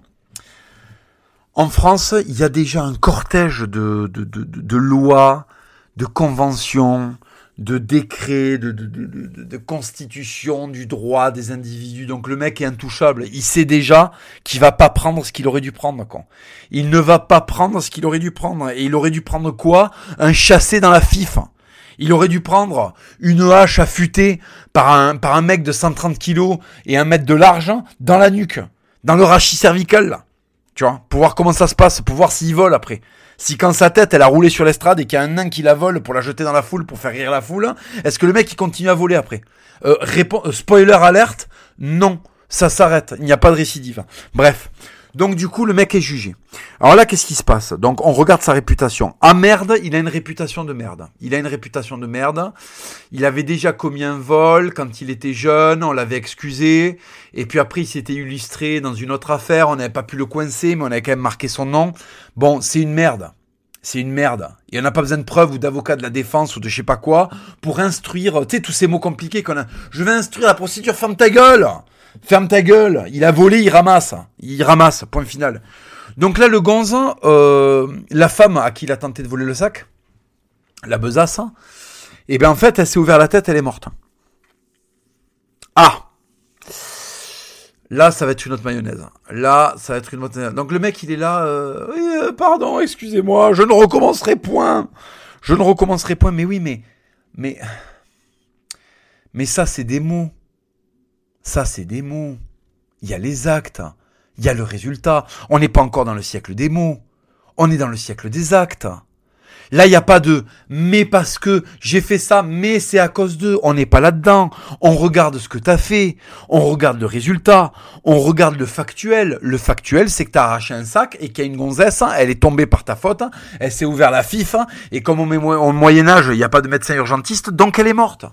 En France, il y a déjà un cortège de, de, de, de lois, de conventions, de décret, de, de, de, constitution du droit des individus. Donc le mec est intouchable. Il sait déjà qu'il va pas prendre ce qu'il aurait dû prendre. Quoi. Il ne va pas prendre ce qu'il aurait dû prendre. Et il aurait dû prendre quoi? Un chassé dans la fif. Il aurait dû prendre une hache affûtée par un, par un mec de 130 kilos et un mètre de large dans la nuque, dans le rachis cervical. Tu vois, pour voir comment ça se passe, pour voir s'il vole après. Si quand sa tête, elle a roulé sur l'estrade et qu'il y a un nain qui la vole pour la jeter dans la foule, pour faire rire la foule, est-ce que le mec, il continue à voler après? Euh, euh Spoiler alerte, non, ça s'arrête, il n'y a pas de récidive. Bref. Donc du coup, le mec est jugé. Alors là, qu'est-ce qui se passe? Donc on regarde sa réputation. Ah merde, il a une réputation de merde. Il a une réputation de merde. Il avait déjà commis un vol quand il était jeune, on l'avait excusé. Et puis après, il s'était illustré dans une autre affaire, on n'avait pas pu le coincer, mais on avait quand même marqué son nom. Bon, c'est une merde. C'est une merde. Il n'y en a pas besoin de preuves ou d'avocat de la défense ou de je sais pas quoi pour instruire, tu sais, tous ces mots compliqués qu'on a. Je vais instruire la procédure, ferme ta gueule Ferme ta gueule, il a volé, il ramasse. Il ramasse, point final. Donc là, le gonzin, euh, la femme à qui il a tenté de voler le sac, la besace, et eh bien en fait, elle s'est ouvert la tête, elle est morte. Ah Là, ça va être une autre mayonnaise. Là, ça va être une autre mayonnaise. Donc le mec, il est là, euh, euh, pardon, excusez-moi, je ne recommencerai point. Je ne recommencerai point. Mais oui, mais... Mais... Mais ça, c'est des mots. Ça, c'est des mots. Il y a les actes. Il y a le résultat. On n'est pas encore dans le siècle des mots. On est dans le siècle des actes. Là, il n'y a pas de mais parce que j'ai fait ça, mais c'est à cause d'eux. On n'est pas là-dedans. On regarde ce que tu as fait. On regarde le résultat. On regarde le factuel. Le factuel, c'est que tu as arraché un sac et qu'il y a une gonzesse. Elle est tombée par ta faute. Elle s'est ouvert la fif. Et comme au Moyen-Âge, il n'y a pas de médecin urgentiste, donc elle est morte.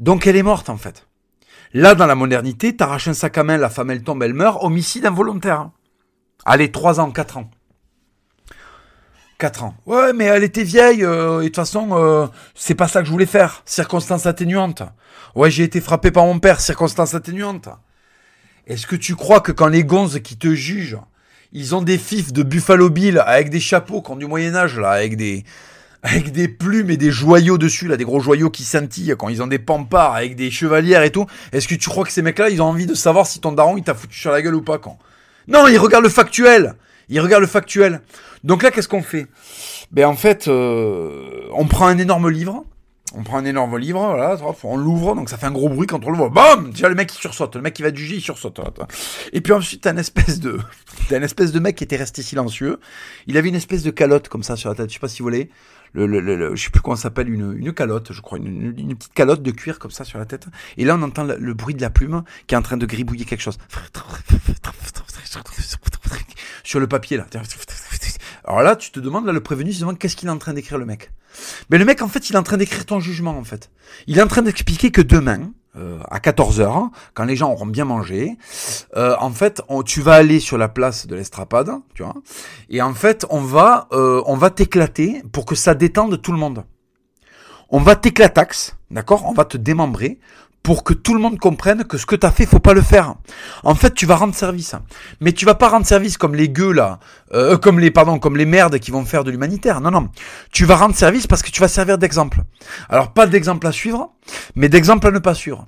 Donc elle est morte, en fait. Là, dans la modernité, t'arraches un sac à main, la femme elle tombe, elle meurt, homicide involontaire. Allez, 3 ans, 4 ans. 4 ans. Ouais, mais elle était vieille, euh, et de toute façon, euh, c'est pas ça que je voulais faire. Circonstance atténuante. Ouais, j'ai été frappé par mon père, circonstance atténuante. Est-ce que tu crois que quand les gonzes qui te jugent, ils ont des fifs de Buffalo Bill avec des chapeaux, quand du Moyen-Âge, là, avec des, avec des plumes et des joyaux dessus, là, des gros joyaux qui scintillent quand ils ont des pampards avec des chevalières et tout. Est-ce que tu crois que ces mecs-là, ils ont envie de savoir si ton daron, il t'a foutu sur la gueule ou pas quand? Non, ils regardent le factuel. Il regarde le factuel. Donc là, qu'est-ce qu'on fait? Ben en fait, euh, on prend un énorme livre. On prend un énorme livre, voilà, on l'ouvre, donc ça fait un gros bruit quand on l'ouvre. Bam Déjà le mec il sursaute, le mec qui va juger il sursaute. Et puis ensuite t'as une espèce de, t'as une espèce de mec qui était resté silencieux. Il avait une espèce de calotte comme ça sur la tête. Je sais pas si vous voulez le, le, je sais plus comment ça s'appelle, une, une calotte, je crois, une, une, petite calotte de cuir comme ça sur la tête. Et là, on entend le, bruit de la plume qui est en train de gribouiller quelque chose. Sur le papier, là. Alors là, tu te demandes, là, le prévenu se demande qu'est-ce qu'il est en train d'écrire, le mec? Mais le mec, en fait, il est en train d'écrire ton jugement, en fait. Il est en train d'expliquer que demain, euh, à 14h, quand les gens auront bien mangé, euh, en fait, tu vas aller sur la place de l'estrapade, tu vois, et en fait, on va, euh, on va t'éclater pour que ça détende tout le monde. On va t'éclatax, d'accord? On va te démembrer pour que tout le monde comprenne que ce que tu as fait, faut pas le faire. En fait, tu vas rendre service. Mais tu vas pas rendre service comme les gueux là, euh, comme les pardon, comme les merdes qui vont faire de l'humanitaire. Non non. Tu vas rendre service parce que tu vas servir d'exemple. Alors pas d'exemple à suivre, mais d'exemple à ne pas suivre.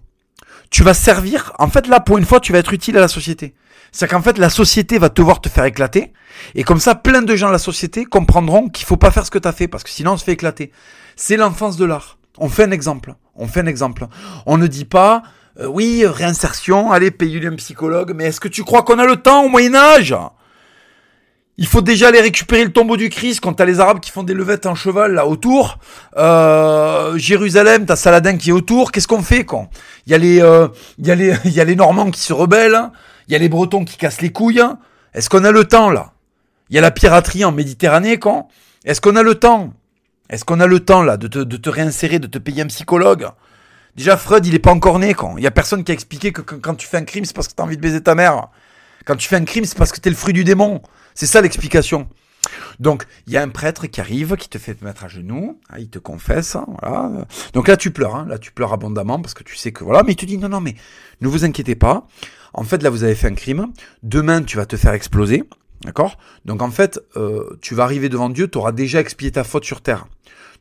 Tu vas servir, en fait là pour une fois, tu vas être utile à la société. C'est qu'en fait la société va te voir te faire éclater et comme ça plein de gens de la société comprendront qu'il faut pas faire ce que tu as fait parce que sinon on se fait éclater. C'est l'enfance de l'art. On fait un exemple. On fait un exemple. On ne dit pas, euh, oui, réinsertion, allez, payer un psychologue, mais est-ce que tu crois qu'on a le temps au Moyen Âge? Il faut déjà aller récupérer le tombeau du Christ quand t'as les Arabes qui font des levettes en cheval là autour. Euh, Jérusalem, t'as Saladin qui est autour. Qu'est-ce qu'on fait quand y a les, euh, y a les, il y a les Normands qui se rebellent. Il y a les Bretons qui cassent les couilles. Est-ce qu'on a le temps là? Il y a la piraterie en Méditerranée quand Est-ce qu'on a le temps? Est-ce qu'on a le temps là de te, réinsérer, de te payer un psychologue? Déjà, Freud, il est pas encore né quand. Il y a personne qui a expliqué que, quand tu fais un crime, c'est parce que tu as envie de baiser ta mère. Quand tu fais un crime, c'est parce que tu es le fruit du démon. C'est ça l'explication. Donc, il y a un prêtre qui arrive, qui te fait te mettre à genoux, hein, il te confesse, hein, voilà. Donc là, tu pleures, hein, là, tu pleures abondamment parce que tu sais que voilà, mais il te dit non, non, mais ne vous inquiétez pas. En fait, là, vous avez fait un crime. Demain, tu vas te faire exploser. D'accord? Donc en fait, euh, tu vas arriver devant Dieu, tu auras déjà expié ta faute sur terre.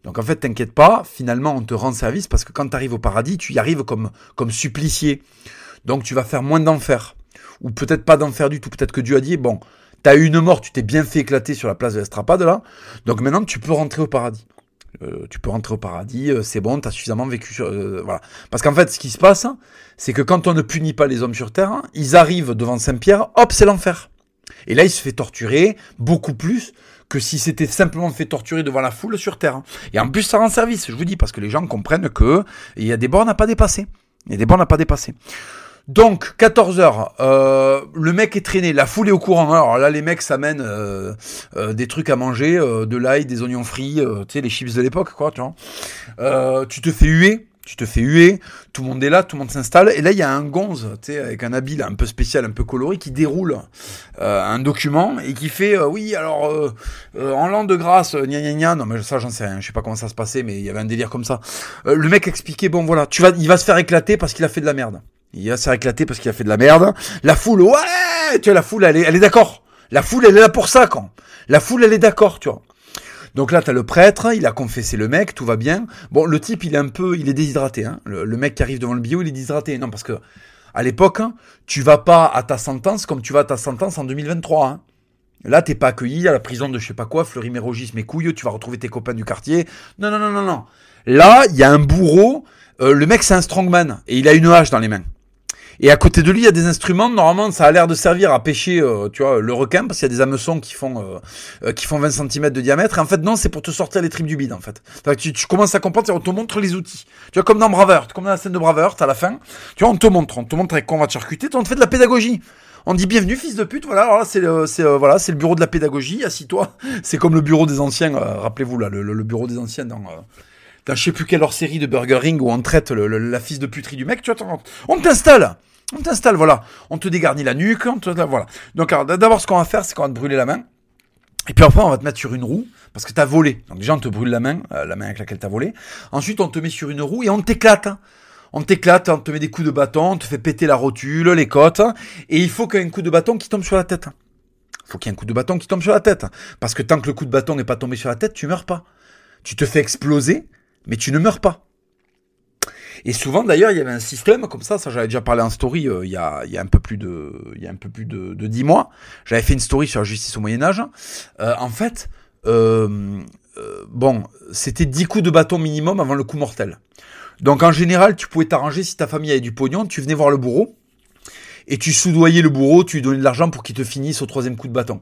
Donc en fait, t'inquiète pas, finalement, on te rend service parce que quand tu arrives au paradis, tu y arrives comme, comme supplicié. Donc tu vas faire moins d'enfer. Ou peut-être pas d'enfer du tout. Peut-être que Dieu a dit, bon, t'as eu une mort, tu t'es bien fait éclater sur la place de l'Estrapade là. Donc maintenant, tu peux rentrer au paradis. Euh, tu peux rentrer au paradis, euh, c'est bon, t'as suffisamment vécu sur... voilà. Parce qu'en fait, ce qui se passe, c'est que quand on ne punit pas les hommes sur terre, ils arrivent devant Saint-Pierre, hop, c'est l'enfer. Et là, il se fait torturer beaucoup plus que si c'était simplement fait torturer devant la foule sur Terre. Et en plus, ça rend service, je vous dis, parce que les gens comprennent que il y a des bornes à pas dépasser. Il y a des bornes à pas dépasser. Donc, 14 heures, euh, le mec est traîné, la foule est au courant. Alors là, les mecs s'amènent euh, euh, des trucs à manger, de l'ail, des oignons frits, tu sais, les chips de l'époque, quoi, tu vois. tu te fais huer, tu te fais huer, tout le monde est là, tout le monde s'installe, et là il y a un gonze, tu sais, avec un habit un peu spécial, un peu coloré, qui déroule euh, un document et qui fait, euh, oui, alors euh, en l'an de grâce, gna gna gna, non mais ça j'en sais rien, je sais pas comment ça se passait, mais il y avait un délire comme ça. le mec expliquait, bon voilà, tu vas, il va se faire éclater parce qu'il a fait de la merde. Il va se faire éclater parce qu'il a fait de la merde. La foule, ouais, tu vois, la foule, elle est, elle est d'accord. La foule, elle est là pour ça, quand. La foule, elle est d'accord, tu vois. Donc là, t'as le prêtre, il a confessé le mec, tout va bien. Bon, le type, il est un peu, il est déshydraté. Hein. Le, mec qui arrive devant le bio, il est déshydraté. Non, parce que à l'époque, hein, tu vas pas à ta sentence comme tu vas à ta sentence en 2023. Hein. Là, t'es pas accueilli à la prison de je sais pas quoi, Fleury-Mérogis, mes couilles, tu vas retrouver tes copains du quartier. Non, non, non, non, non. Là, il y a un bourreau. Euh, le mec, c'est un strongman et il a une hache dans les mains. Et à côté de lui, il y a des instruments. Normalement, ça a l'air de servir à pêcher, euh, tu vois, le requin, parce qu'il y a des hameçons qui font euh, euh, qui font 20 cm de diamètre. En fait, non, c'est pour te sortir les tripes du bide, en fait. tu, tu, commences à comprendre, on te montre les outils. Tu vois, comme dans Braveheart, comme dans la scène de Braveheart, à la fin. Tu vois, on te montre, on te montre avec quoi on va te charcuter. On te fait de la pédagogie. On dit bienvenue fils de pute, voilà, alors c'est c'est voilà, c'est le bureau de la pédagogie, assis-toi. C'est comme le bureau des anciens, rappelez-vous là, le, bureau des anciens dans dans je sais plus quelle hors série de Burger Ring où on traite la fils de puterie du mec, tu vois, on t'installe. On t'installe, voilà. On te dégarnit la nuque, on te, voilà. Donc, d'abord, ce qu'on va faire, c'est qu'on va te brûler la main. Et puis après, on va te mettre sur une roue, parce que t'as volé. Donc déjà, on te brûle la main, euh, la main avec laquelle t'as volé. Ensuite, on te met sur une roue et on t'éclate. On t'éclate, on te met des coups de bâton, on te fait péter la rotule, les côtes. Et il faut qu'il y ait un coup de bâton qui tombe sur la tête. Il faut qu'il y ait un coup de bâton qui tombe sur la tête. Parce que tant que le coup de bâton n'est pas tombé sur la tête, tu meurs pas. Tu te fais exploser, mais tu ne meurs pas. Et souvent d'ailleurs, il y avait un système comme ça, ça j'avais déjà parlé en story euh, il, y a, un peu plus de il y a un peu plus de, de 10 mois. J'avais fait une story sur la justice au Moyen Âge. Euh, en fait, euh, bon, c'était 10 coups de bâton minimum avant le coup mortel. Donc en général, tu pouvais t'arranger si ta famille avait du pognon, tu venais voir le bourreau et tu soudoyais le bourreau, tu lui donnais de l'argent pour qu'il te finisse au troisième coup de bâton.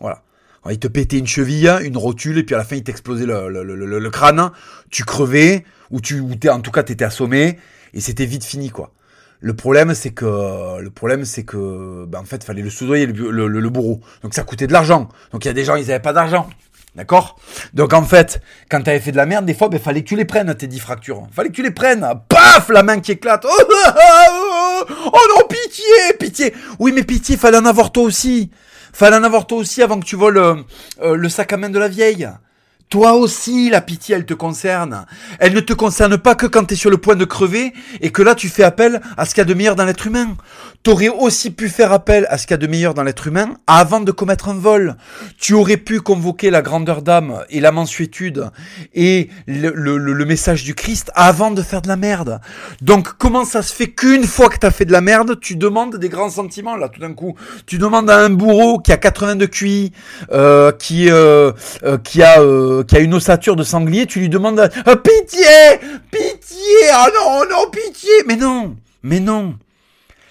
Voilà. Il te pétait une cheville, une rotule, et puis à la fin il t'explosait le, crâne, tu crevais, ou tu, en tout cas t'étais assommé, et c'était vite fini quoi. Le problème c'est que, le problème c'est que, ben, en fait, fallait le soudoyer le, bourreau, donc ça coûtait de l'argent. Donc il y a des gens ils avaient pas d'argent. D'accord Donc en fait, quand t'avais fait de la merde, des fois, ben, fallait que tu les prennes, tes 10 fractures. Fallait que tu les prennes. Paf La main qui éclate. Oh, oh, oh, oh non, pitié Pitié Oui, mais pitié, fallait en avoir toi aussi. Fallait en avoir toi aussi avant que tu voles euh, euh, le sac à main de la vieille. Toi aussi, la pitié, elle te concerne. Elle ne te concerne pas que quand tu es sur le point de crever et que là, tu fais appel à ce qu'il y a de meilleur dans l'être humain. T'aurais aussi pu faire appel à ce qu'il y a de meilleur dans l'être humain avant de commettre un vol. Tu aurais pu convoquer la grandeur d'âme et la mansuétude et le, message du Christ avant de faire de la merde. Donc comment ça se fait qu'une fois que t'as fait de la merde, tu demandes des grands sentiments là tout d'un coup? Tu demandes à un bourreau qui a 80 de QI, euh, qui euh, euh, euh, qui a une ossature de sanglier, tu lui demandes pitié, pitié, oh non non pitié, mais non, mais non.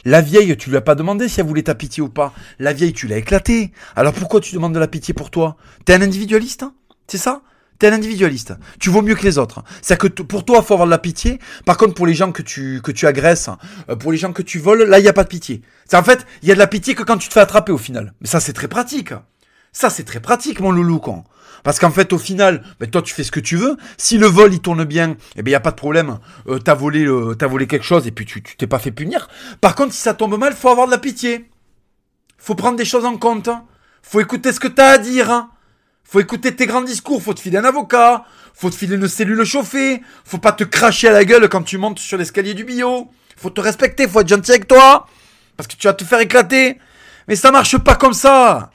La vieille, tu lui as pas demandé si elle voulait ta pitié ou pas. La vieille, tu l'as éclatée. Alors pourquoi tu demandes de la pitié pour toi? T'es un individualiste hein? C'est ça? T'es un individualiste. Tu vaux mieux que les autres. C'est que pour toi, faut avoir de la pitié. Par contre, pour les gens que tu que tu agresses, euh, pour les gens que tu voles, là, il y a pas de pitié. C'est en fait, il y a de la pitié que quand tu te fais attraper au final. Mais ça, c'est très pratique. Ça, c'est très pratique, mon loulou, con. Parce qu'en fait, au final, ben, toi, tu fais ce que tu veux. Si le vol, il tourne bien, eh ben, y a pas de problème. Euh, t'as volé, t'as volé quelque chose et puis tu, tu t'es pas fait punir. Par contre, si ça tombe mal, faut avoir de la pitié. Faut prendre des choses en compte. Faut écouter ce que t'as à dire. Hein. Faut écouter tes grands discours. Faut te filer un avocat. Faut te filer une cellule chauffée. Faut pas te cracher à la gueule quand tu montes sur l'escalier du bio. Faut te respecter. Faut être gentil avec toi. Parce que tu vas te faire éclater. Mais ça marche pas comme ça.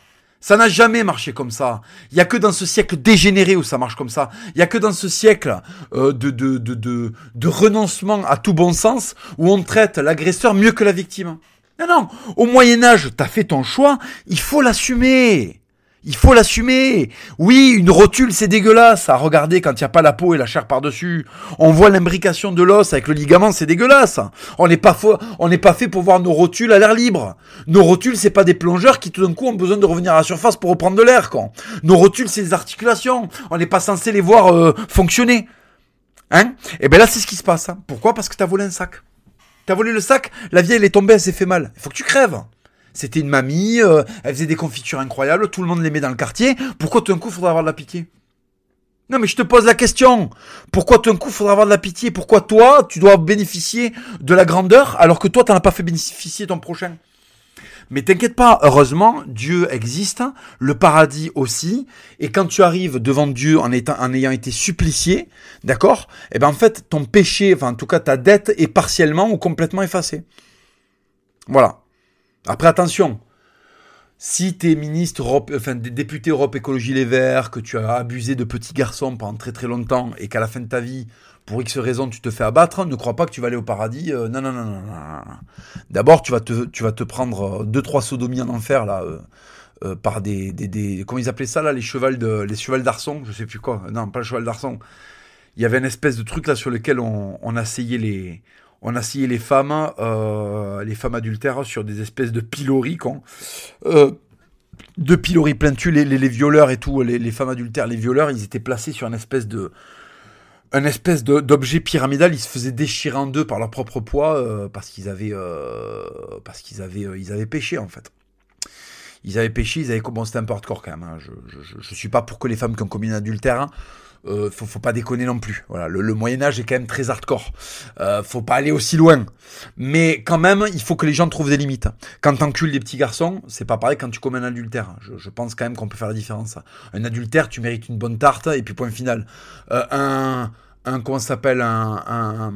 Ça n'a jamais marché comme ça. Il y a que dans ce siècle dégénéré où ça marche comme ça. Il y a que dans ce siècle euh, de, de, de, de, de renoncement à tout bon sens où on traite l'agresseur mieux que la victime. Non, non. Au Moyen Âge, t'as fait ton choix. Il faut l'assumer. Il faut l'assumer. Oui, une rotule, c'est dégueulasse à regarder quand il n'y a pas la peau et la chair par-dessus. On voit l'imbrication de l'os avec le ligament, c'est dégueulasse. On n'est pas, pas fait pour voir nos rotules à l'air libre. Nos rotules, c'est pas des plongeurs qui tout d'un coup ont besoin de revenir à la surface pour reprendre de l'air. Quand nos rotules, c'est des articulations. On n'est pas censé les voir euh, fonctionner. Hein? Et eh ben là, c'est ce qui se passe. Hein. Pourquoi? Parce que t'as volé un sac. T'as volé le sac, la vieille elle est tombée, elle s'est fait mal. Il faut que tu crèves. C'était une mamie, euh, elle faisait des confitures incroyables, tout le monde l'aimait dans le quartier. Pourquoi tout d'un coup faudrait avoir de la pitié? Non mais je te pose la question. Pourquoi tout d'un coup faudrait avoir de la pitié? Pourquoi toi tu dois bénéficier de la grandeur alors que toi t'en as pas fait bénéficier ton prochain? Mais t'inquiète pas, heureusement, Dieu existe, le paradis aussi, et quand tu arrives devant Dieu en, en ayant été supplicié, d'accord? Eh ben en fait, ton péché, enfin en tout cas ta dette est partiellement ou complètement effacée. Voilà. Après, attention. Si tu es ministre Europe, enfin député Europe Écologie Les Verts, que tu as abusé de petits garçons pendant très très longtemps et qu'à la fin de ta vie, pour X raison, tu te fais abattre, ne crois pas que tu vas aller au paradis. Euh, non, non, non, non. D'abord, tu vas te, tu vas te prendre deux trois sodomies en enfer là, euh, euh, par des, des, des, comment ils appelaient ça là, les chevals de, les d'arçon, je sais plus quoi. Non, pas le cheval d'arçon. Il y avait une espèce de truc là sur lequel on, on les, on a scié les femmes, euh, les femmes adultères sur des espèces de piloris, con. Euh, de piloris plein de les, les, violeurs et tout, les, femmes adultères, les violeurs, ils étaient placés sur une espèce de, un espèce d'objet pyramidal, ils se faisaient déchirer en deux par leur propre poids euh, parce qu'ils avaient, parce qu'ils avaient, ils avaient péché en fait. Ils avaient péché, ils avaient commencé un peu hardcore quand même. Hein. Je, je, suis pas pour que les femmes qui ont commis un adultère hein, euh, faut, pas déconner non plus. Voilà, le, Moyen Âge est quand même très hardcore. Euh, faut pas aller aussi loin. Mais quand même, il faut que les gens trouvent des limites. Quand t'encules des petits garçons, c'est pas pareil quand tu commets un adultère. Je, pense quand même qu'on peut faire la différence. Un adultère, tu mérites une bonne tarte et puis point final. Euh, un un comment s'appelle un,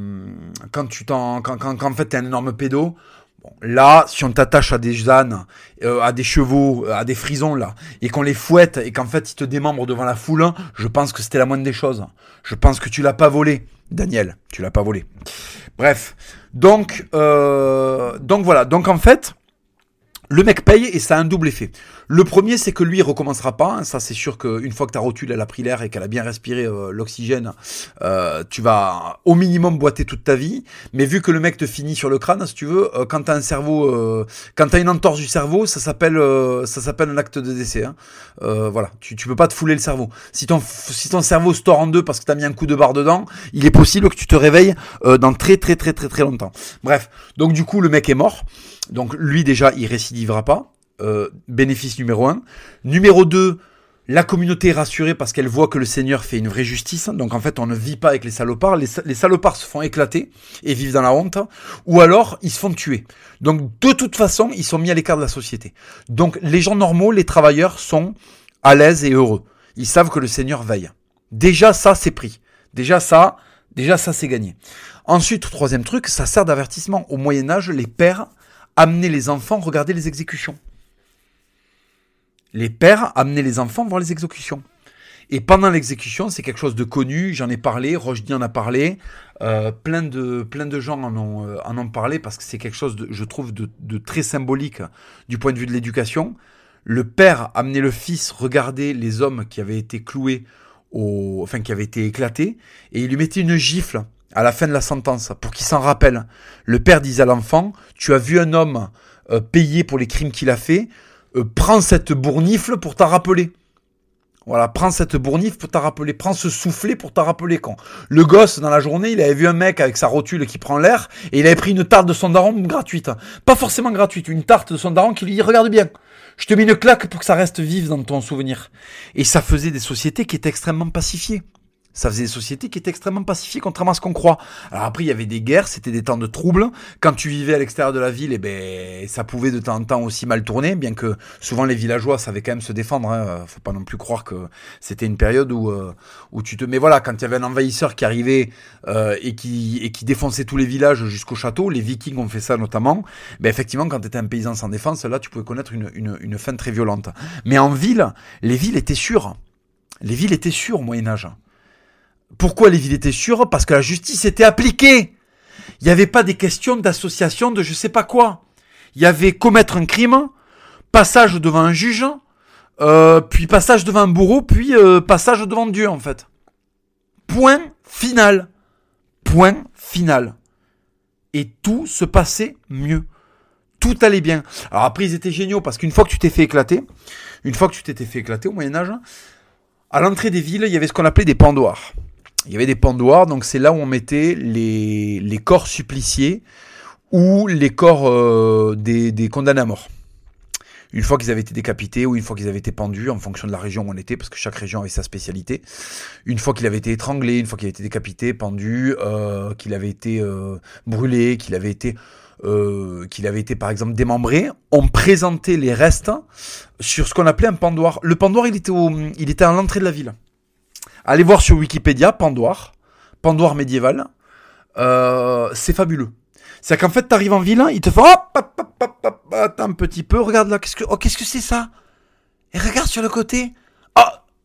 quand tu t'en quand, quand, en fait t'es un énorme pédo Bon, là, si on t'attache à des ânes, euh, à des chevaux, à des frisons là, et qu'on les fouette et qu'en fait ils te démembrent devant la foule, je pense que c'était la moindre des choses. Je pense que tu l'as pas volé, Daniel. Tu l'as pas volé. Bref, donc euh, donc voilà. Donc en fait, le mec paye et ça a un double effet. Le premier, c'est que lui, il recommencera pas. Hein. Ça, c'est sûr qu'une fois que ta rotule, elle a pris l'air et qu'elle a bien respiré euh, l'oxygène, euh, tu vas au minimum boiter toute ta vie. Mais vu que le mec te finit sur le crâne, si tu veux, euh, quand t'as un cerveau, euh, quand t'as une entorse du cerveau, ça s'appelle, ça s'appelle un acte de décès. Hein. voilà, tu, tu peux pas te fouler le cerveau. Si ton, si ton cerveau se tord en deux parce que t'as mis un coup de barre dedans, il est possible que tu te réveilles dans très très très très très longtemps. Bref, donc du coup, le mec est mort. Donc lui déjà, il récidivera pas. Euh, bénéfice numéro un. Numéro 2, la communauté est rassurée parce qu'elle voit que le Seigneur fait une vraie justice. Donc en fait, on ne vit pas avec les salopards. Les, salopards se font éclater et vivent dans la honte. Ou alors, ils se font tuer. Donc de toute façon, ils sont mis à l'écart de la société. Donc les gens normaux, les travailleurs, sont à l'aise et heureux. Ils savent que le Seigneur veille. Déjà ça, c'est pris. Déjà ça, déjà ça, c'est gagné. Ensuite, troisième truc, ça sert d'avertissement. Au Moyen Âge, les pères amenaient les enfants regarder les exécutions. Les pères amenaient les enfants voir les exécutions. Et pendant l'exécution, c'est quelque chose de connu, j'en ai parlé, Rochdy en a parlé, euh, plein, de, plein de gens en ont, euh, en ont parlé parce que c'est quelque chose, de, je trouve, de, très symbolique du point de vue de l'éducation. Le père amenait le fils regarder les hommes qui avaient été cloués, au, enfin qui avaient été éclatés, et il lui mettait une gifle à la fin de la sentence pour qu'il s'en rappelle. Le père disait à l'enfant, tu as vu un homme euh, payer pour les crimes qu'il a fait, euh, prends cette bournifle pour t'en rappeler. Voilà, prends cette bournifle pour t'en rappeler. Prends ce soufflet pour t'en rappeler quand. Le gosse, dans la journée, il avait vu un mec avec sa rotule qui prend l'air et il avait pris une tarte de son daron gratuite. Pas forcément gratuite, une tarte de son daron qui lui dit regarde bien. Je te mets une claque pour que ça reste vive dans ton souvenir. Et ça faisait des sociétés qui étaient extrêmement pacifiées. Ça faisait des sociétés qui étaient extrêmement pacifiées, contrairement à ce qu'on croit. Alors après, il y avait des guerres, c'était des temps de troubles. Quand tu vivais à l'extérieur de la ville, eh ben, ça pouvait de temps en temps aussi mal tourner, bien que souvent les villageois savaient quand même se défendre. Hein. Faut pas non plus croire que c'était une période où euh, où tu te. Mais voilà, quand il y avait un envahisseur qui arrivait euh, et qui et qui défonçait tous les villages jusqu'au château, les Vikings ont fait ça notamment. Ben effectivement, quand tu étais un paysan sans défense, là, tu pouvais connaître une, une, une fin très violente. Mais en ville, les villes étaient sûres. Les villes étaient sûres au Moyen Âge. Pourquoi les villes étaient sûres? Parce que la justice était appliquée. Il n'y avait pas des questions d'association de je sais pas quoi. Il y avait commettre un crime, passage devant un juge, euh, puis passage devant un bourreau, puis euh, passage devant Dieu en fait. Point final. Point final. Et tout se passait mieux. Tout allait bien. Alors après ils étaient géniaux parce qu'une fois que tu t'es fait éclater, une fois que tu t'étais fait éclater au Moyen Âge, à l'entrée des villes, il y avait ce qu'on appelait des pendoirs il y avait des pendoirs, donc c'est là où on mettait les, corps suppliciés ou les corps euh, des, condamnés à mort. Une fois qu'ils avaient été décapités ou une fois qu'ils avaient été pendus, en fonction de la région où on était, parce que chaque région avait sa spécialité. Une fois qu'il avait été étranglé, une fois qu'il avait été décapité, pendu, euh, qu'il avait été euh, brûlé, qu'il avait été qu'il avait été par exemple démembré, on présentait les restes sur ce qu'on appelait un pendoir. Le pendoir, il était, il était à l'entrée de la ville. Allez voir sur Wikipédia, Pandoir, Pandoir médiéval. Euh, c'est fabuleux. C'est qu'en fait, t'arrives en ville, il te fait hop, hop, hop, hop, hop, attends un petit peu, regarde là, qu'est-ce que, oh, qu'est-ce que c'est ça? Et regarde sur le côté. Oh,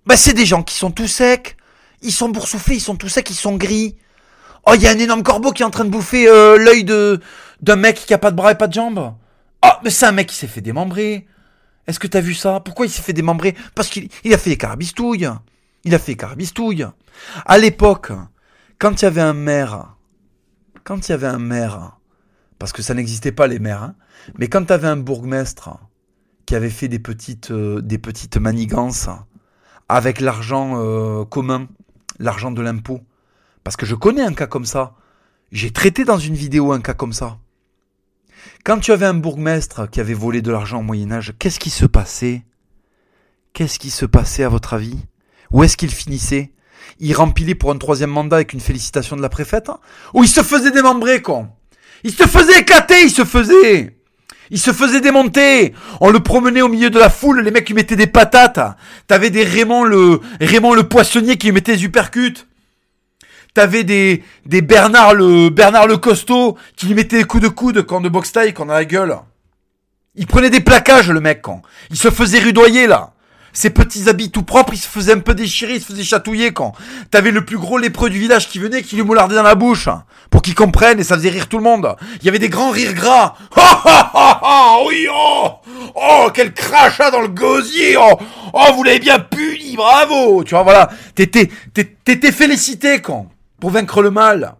bah c'est des gens qui sont tout secs. Ils sont boursouflés, ils sont tout secs, ils sont gris. Oh, il y a un énorme corbeau qui est en train de bouffer euh, l'œil de d'un mec qui a pas de bras et pas de jambes. Oh, mais c'est un mec qui s'est fait démembrer. Est-ce que t'as vu ça? Pourquoi il s'est fait démembrer? Parce qu'il il a fait des carabistouilles. Il a fait carabistouille. À l'époque, quand il y avait un maire, quand il y avait un maire, parce que ça n'existait pas les maires, hein, mais quand tu avais un bourgmestre qui avait fait des petites, euh, des petites manigances avec l'argent euh, commun, l'argent de l'impôt, parce que je connais un cas comme ça, j'ai traité dans une vidéo un cas comme ça. Quand tu avais un bourgmestre qui avait volé de l'argent au Moyen Âge, qu'est-ce qui se passait? Qu'est-ce qui se passait à votre avis? Où est-ce qu'il finissait? Il rempilait pour un troisième mandat avec une félicitation de la préfète Ou il se faisait démembrer, con? Il se faisait éclater, il se faisait il se faisait démonter. On le promenait au milieu de la foule, les mecs lui mettaient des patates. T'avais des Raymond le, Raymond le poissonnier qui lui mettait des uppercuts. T'avais des, des Bernard le, Bernard le costaud qui lui mettait des coups de coude quand de boxe taille, qu'on a la gueule. Il prenait des plaquages, le mec, quand. Il se faisait rudoyer, là. Ses petits habits tout propres, il se faisait un peu déchirer, il se faisait chatouiller quand. T'avais le plus gros lépreux du village qui venait, qui lui moulardait dans la bouche. Pour qu'il comprenne, et ça faisait rire tout le monde. Il y avait des grands rires gras. Ha ha ha ha, oui, oh! Oh, quel crachat dans le gosier! Oh, oh vous l'avez bien puni, bravo! Tu vois, voilà. T'étais, t'étais félicité, quand. Pour vaincre le mal.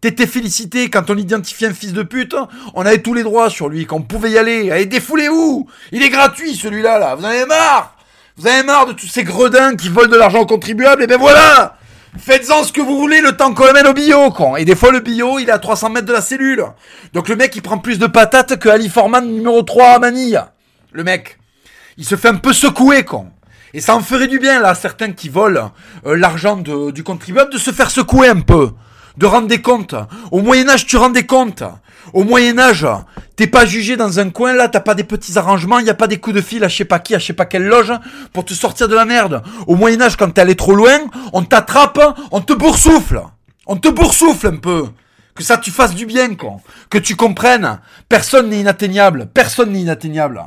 T'étais félicité quand on identifiait un fils de pute, on avait tous les droits sur lui, qu'on pouvait y aller. Allez, défoulez-vous Il est gratuit celui-là, là. Vous en avez marre? Vous avez marre de tous ces gredins qui volent de l'argent contribuable Et ben voilà Faites-en ce que vous voulez le temps qu'on le mène au bio, con. Et des fois, le bio, il est à 300 mètres de la cellule. Donc le mec, il prend plus de patates que Ali Forman numéro 3 à Manille. Le mec. Il se fait un peu secouer, con. Et ça en ferait du bien, là, certains qui volent euh, l'argent du contribuable, de se faire secouer un peu de rendre des comptes. Au Moyen Âge, tu rends des comptes. Au Moyen Âge, t'es pas jugé dans un coin là, t'as pas des petits arrangements, y a pas des coups de fil à je sais pas qui, à je sais pas quelle loge pour te sortir de la merde. Au Moyen Âge, quand t'es allé trop loin, on t'attrape, on te boursoufle. On te boursoufle un peu. Que ça tu fasses du bien, quoi. Que tu comprennes. Personne n'est inatteignable. Personne n'est inatteignable.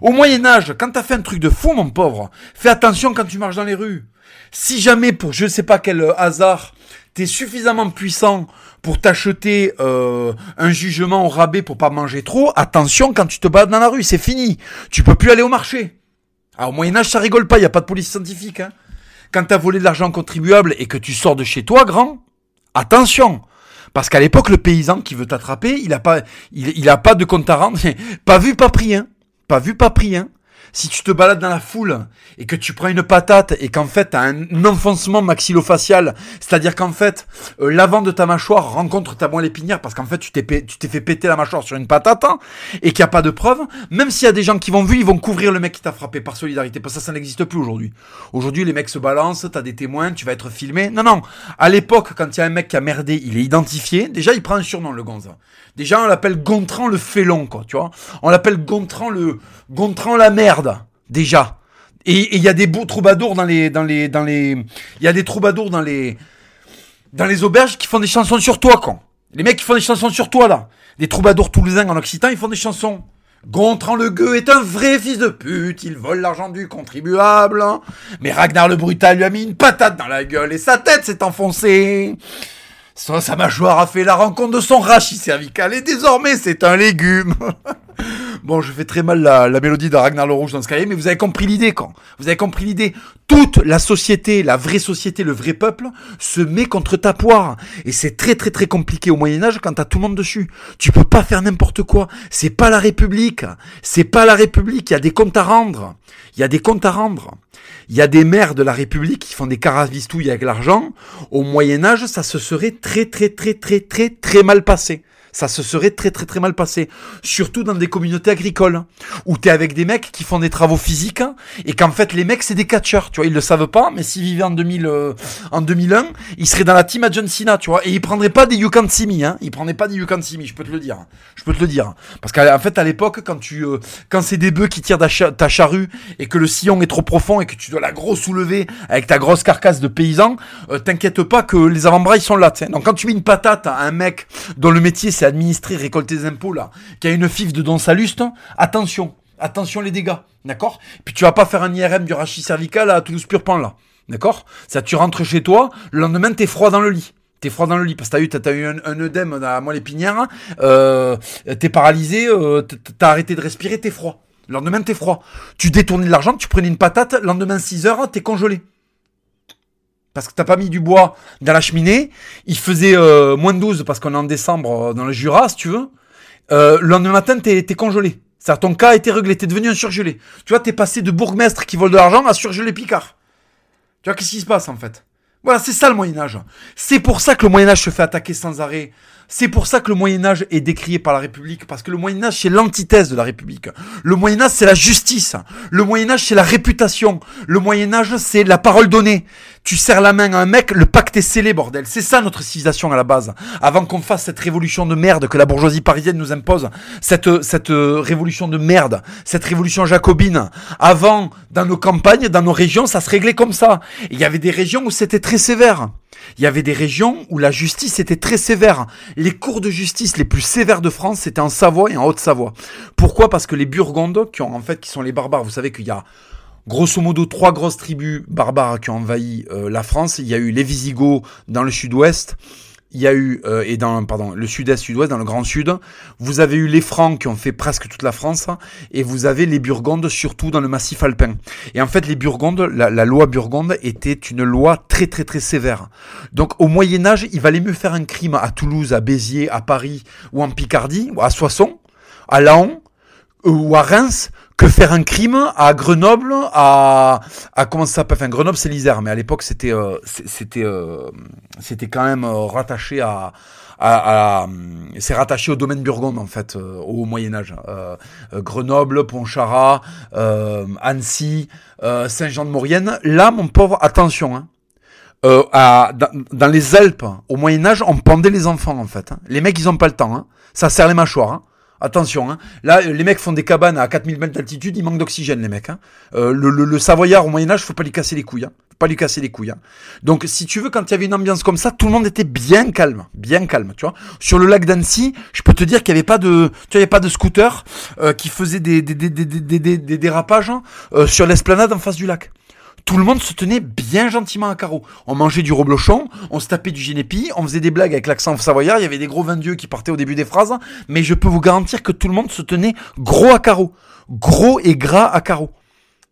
Au Moyen Âge, quand t'as fait un truc de fou, mon pauvre, fais attention quand tu marches dans les rues. Si jamais, pour je sais pas quel hasard, t'es suffisamment puissant pour t'acheter euh, un jugement au rabais pour pas manger trop, attention quand tu te bats dans la rue, c'est fini. Tu peux plus aller au marché. Alors au Moyen Âge, ça rigole pas, il y a pas de police scientifique. Hein. Quand t'as volé de l'argent contribuable et que tu sors de chez toi, grand, attention. Parce qu'à l'époque, le paysan qui veut t'attraper, il a pas, il, il a pas de compte à rendre. pas vu, pas pris, hein. Pas vu, pas pris, hein si tu te balades dans la foule et que tu prends une patate et qu'en fait t'as un enfoncement maxillofacial, c'est-à-dire qu'en fait euh, l'avant de ta mâchoire rencontre ta moelle épinière parce qu'en fait tu t'es fait péter la mâchoire sur une patate hein, et qu'il n'y a pas de preuve, même s'il y a des gens qui vont vu, ils vont couvrir le mec qui t'a frappé par solidarité parce que ça ça n'existe plus aujourd'hui. Aujourd'hui les mecs se balancent, t'as des témoins, tu vas être filmé. Non non, à l'époque quand il y a un mec qui a merdé, il est identifié, déjà il prend un surnom le gonza. Déjà on l'appelle Gontran le félon quoi, tu vois. On l'appelle Gontran le Gontran la merde, déjà. Et il y a des beaux troubadours dans les, dans les, dans les, il y a des troubadours dans les, dans les auberges qui font des chansons sur toi, quoi. Les mecs qui font des chansons sur toi, là. Des troubadours toulousains en Occitan, ils font des chansons. Gontran le gueux est un vrai fils de pute, il vole l'argent du contribuable. Mais Ragnar le brutal lui a mis une patate dans la gueule et sa tête s'est enfoncée. Sa mâchoire a fait la rencontre de son rachis cervical et désormais c'est un légume. Bon, je fais très mal la, mélodie de Ragnar le Rouge dans ce cas mais vous avez compris l'idée quand Vous avez compris l'idée Toute la société, la vraie société, le vrai peuple, se met contre ta poire. Et c'est très très très compliqué au Moyen-Âge quand t'as tout le monde dessus. Tu peux pas faire n'importe quoi. C'est pas la République. C'est pas la République. Il y a des comptes à rendre. Il y a des comptes à rendre. Il y a des maires de la République qui font des caravistouilles avec l'argent. Au Moyen-Âge, ça se serait très très très très très très mal passé ça se serait très très très mal passé. Surtout dans des communautés agricoles, où t'es avec des mecs qui font des travaux physiques, et qu'en fait les mecs c'est des catcheurs, tu vois, ils le savent pas, mais s'ils vivaient en 2000, euh, en 2001, ils seraient dans la team à John Cena, tu vois, et ils prendraient pas des You Can't See Me, hein, ils prendraient pas des You Can't See Me, je peux te le dire, je peux te le dire. Parce qu'en fait à l'époque, quand tu, euh, quand c'est des bœufs qui tirent ta charrue, et que le sillon est trop profond, et que tu dois la grosse soulever avec ta grosse carcasse de paysan, euh, t'inquiète pas que les avant-bras ils sont là, Donc quand tu mets une patate à un mec dont le métier c'est administrer, récolter des impôts là, qui a une fif de Don Saluste, attention, attention les dégâts, d'accord? Puis tu vas pas faire un IRM du rachis cervical à Toulouse Purpan là, d'accord? Ça, tu rentres chez toi, le lendemain t'es froid dans le lit. T'es froid dans le lit parce que t'as eu, un, œdème à moi l'épinière, euh, t'es paralysé, euh, t'as arrêté de respirer, t'es froid. Le lendemain, t'es froid. Tu détournais de l'argent, tu prenais une patate, le lendemain 6 heures, t'es congelé parce que t'as pas mis du bois dans la cheminée. Il faisait euh, moins de 12 parce qu'on est en décembre euh, dans le Jura, si tu veux. Euh, le lendemain matin, t'es, congelé. cest ton cas a été réglé, t'es devenu un surgelé. Tu vois, t'es passé de bourgmestre qui vole de l'argent à surgelé Picard. Tu vois, qu'est-ce qui se passe en fait? Voilà, c'est ça le Moyen-Âge. C'est pour ça que le Moyen-Âge se fait attaquer sans arrêt. C'est pour ça que le Moyen Âge est décrié par la République, parce que le Moyen Âge c'est l'antithèse de la République. Le Moyen Âge c'est la justice. Le Moyen Âge c'est la réputation. Le Moyen Âge c'est la parole donnée. Tu serres la main à un mec, le pacte est scellé, bordel. C'est ça notre civilisation à la base. Avant qu'on fasse cette révolution de merde que la bourgeoisie parisienne nous impose, cette, cette euh, révolution de merde, cette révolution jacobine. Avant, dans nos campagnes, dans nos régions, ça se réglait comme ça. Il y avait des régions où c'était très sévère. Il y avait des régions où la justice était très sévère. Les cours de justice les plus sévères de France, c'était en Savoie et en Haute-Savoie. Pourquoi? Parce que les Burgondes, qui en fait, qui sont les barbares, vous savez qu'il y a grosso modo trois grosses tribus barbares qui ont envahi euh, la France. Il y a eu les Visigoths dans le sud-ouest. Il y a eu, euh, et dans, pardon, le sud-est, sud-ouest, dans le grand sud, vous avez eu les Francs qui ont fait presque toute la France, et vous avez les Burgondes surtout dans le massif alpin. Et en fait, les Burgondes, la, la loi Burgonde était une loi très très très sévère. Donc au Moyen Âge, il valait mieux faire un crime à Toulouse, à Béziers, à Paris, ou en Picardie, ou à Soissons, à Laon, ou à Reims, que faire un crime à Grenoble, à, à comment ça s'appelle Enfin, Grenoble c'est l'Isère, mais à l'époque c'était euh, c'était euh, c'était quand même euh, rattaché à, à, à c'est rattaché au domaine Burgonde en fait au Moyen Âge. Grenoble, Pontcharrat, Annecy, Saint-Jean-de-Maurienne. Là, mon pauvre, attention. Hein. à, dans, les Alpes, au Moyen Âge, on pendait les enfants en fait. Hein. Les mecs, ils ont pas le temps. Hein. Ça serre les mâchoires. Hein. Attention, hein. là, les mecs font des cabanes à 4000 mètres d'altitude, ils manquent d'oxygène, les mecs. Hein. Euh, le, Savoyard au Moyen-Âge, faut pas lui casser les couilles. Hein. Faut pas lui casser les couilles. Hein. Donc, si tu veux, quand il y avait une ambiance comme ça, tout le monde était bien calme, bien calme, tu vois. Sur le lac d'Annecy, je peux te dire qu'il y avait pas de, tu vois, pas de scooter euh, qui faisait des, dérapages euh, sur l'esplanade en face du lac tout le monde se tenait bien gentiment à carreau. On mangeait du reblochon, on se tapait du génépi, on faisait des blagues avec l'accent savoyard, il y avait des gros vins dieu qui partaient au début des phrases, mais je peux vous garantir que tout le monde se tenait gros à carreau. Gros et gras à carreau.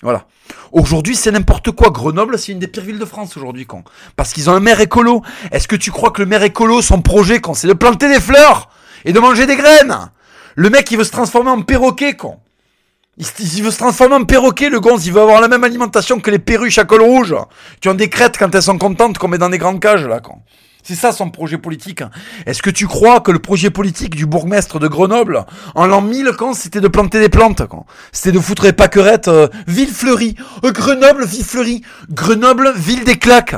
Voilà. Aujourd'hui, c'est n'importe quoi. Grenoble, c'est une des pires villes de France aujourd'hui, con. Parce qu'ils ont un maire écolo. Est-ce que tu crois que le maire écolo, son projet, con, c'est de planter des fleurs et de manger des graines? Le mec, il veut se transformer en perroquet, con. Il, veut se transformer en perroquet, le gonze. Il veut avoir la même alimentation que les perruches à col rouge. Qui ont des crêtes quand elles sont contentes, qu'on met dans des grandes cages, là, quoi. C'est ça son projet politique. Est-ce que tu crois que le projet politique du bourgmestre de Grenoble, en l'an 1000, quand c'était de planter des plantes, quand C'était de foutre les pâquerettes, euh, ville fleurie. Euh, Grenoble, ville fleurie. Grenoble, ville des claques.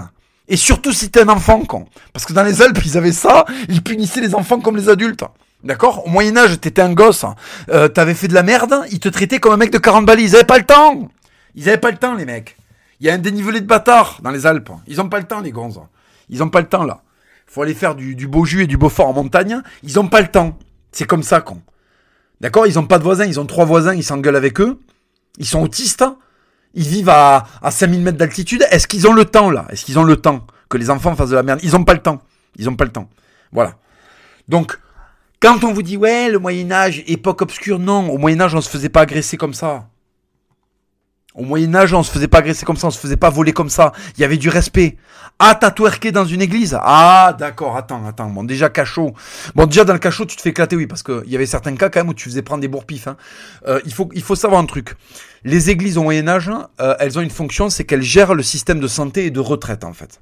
Et surtout si t'es un enfant, quand Parce que dans les Alpes, ils avaient ça, ils punissaient les enfants comme les adultes. D'accord? Au Moyen-Âge, t'étais un gosse, euh, t'avais fait de la merde, ils te traitaient comme un mec de 40 balais. Ils avaient pas le temps Ils avaient pas le temps, les mecs. Il y a un dénivelé de bâtards dans les Alpes. Ils ont pas le temps, les gonzes. Ils ont pas le temps, là. Faut aller faire du, beau jus et du beau fort en montagne. Ils ont pas le temps. C'est comme ça, con. D'accord? Ils ont pas de voisins, ils ont trois voisins, ils s'engueulent avec eux. Ils sont autistes. Ils vivent à, à 5000 mètres d'altitude. Est-ce qu'ils ont le temps, là? Est-ce qu'ils ont le temps que les enfants fassent de la merde? Ils ont pas le temps. Ils ont pas le temps. Voilà. Donc, quand on vous dit, ouais, le Moyen-Âge, époque obscure, non, au Moyen-Âge, on se faisait pas agresser comme ça. Au Moyen-Âge, on se faisait pas agresser comme ça, on se faisait pas voler comme ça. Il y avait du respect. Ah, t'as twerké dans une église? Ah, d'accord, attends, attends. Bon, déjà, cachot. Bon, déjà, dans le cachot, tu te fais éclater, oui, parce qu'il y avait certains cas, quand même, où tu faisais prendre des bourpifs. Hein. Euh, il, faut, il faut savoir un truc. Les églises au Moyen-Âge, euh, elles ont une fonction, c'est qu'elles gèrent le système de santé et de retraite, en fait.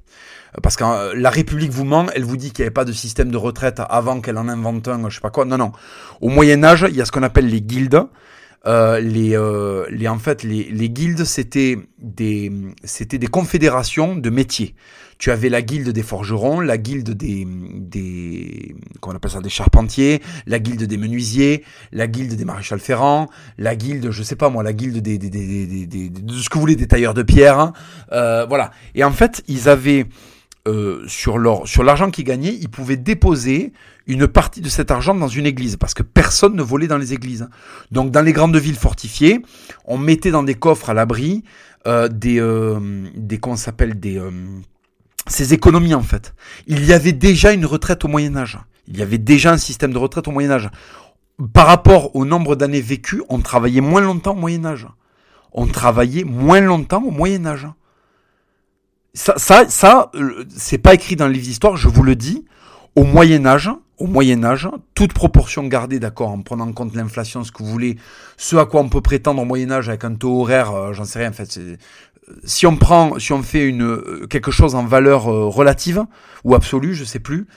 Parce que euh, la République vous ment, elle vous dit qu'il n'y avait pas de système de retraite avant qu'elle en invente un, je sais pas quoi. Non, non. Au Moyen Âge, il y a ce qu'on appelle les guildes. Euh, les, euh, les, en fait, les, les guildes, c'était des, c'était des confédérations de métiers. Tu avais la guilde des forgerons, la guilde des, des, comment on appelle ça, des charpentiers, la guilde des menuisiers, la guilde des maréchals ferrants, la guilde, je sais pas moi, la guilde des, des, des, des, des de ce que vous voulez, des tailleurs de pierre. Hein. Euh, voilà. Et en fait, ils avaient euh, sur l'argent qu'ils gagnaient, ils pouvaient déposer une partie de cet argent dans une église parce que personne ne volait dans les églises. Donc dans les grandes villes fortifiées, on mettait dans des coffres à l'abri euh, des euh, des s'appelle des ces économies en fait. Il y avait déjà une retraite au Moyen Âge. Il y avait déjà un système de retraite au Moyen Âge. Par rapport au nombre d'années vécues, on travaillait moins longtemps au Moyen Âge. On travaillait moins longtemps au Moyen Âge. Ça, ça, ça euh, c'est pas écrit dans les livres d'histoire, je vous le dis. Au Moyen Âge, au Moyen Âge, toute proportion gardée, d'accord, en prenant en compte l'inflation, ce que vous voulez, ce à quoi on peut prétendre au Moyen Âge avec un taux horaire, euh, j'en sais rien. En fait, euh, si on prend, si on fait une quelque chose en valeur relative ou absolue, je sais plus,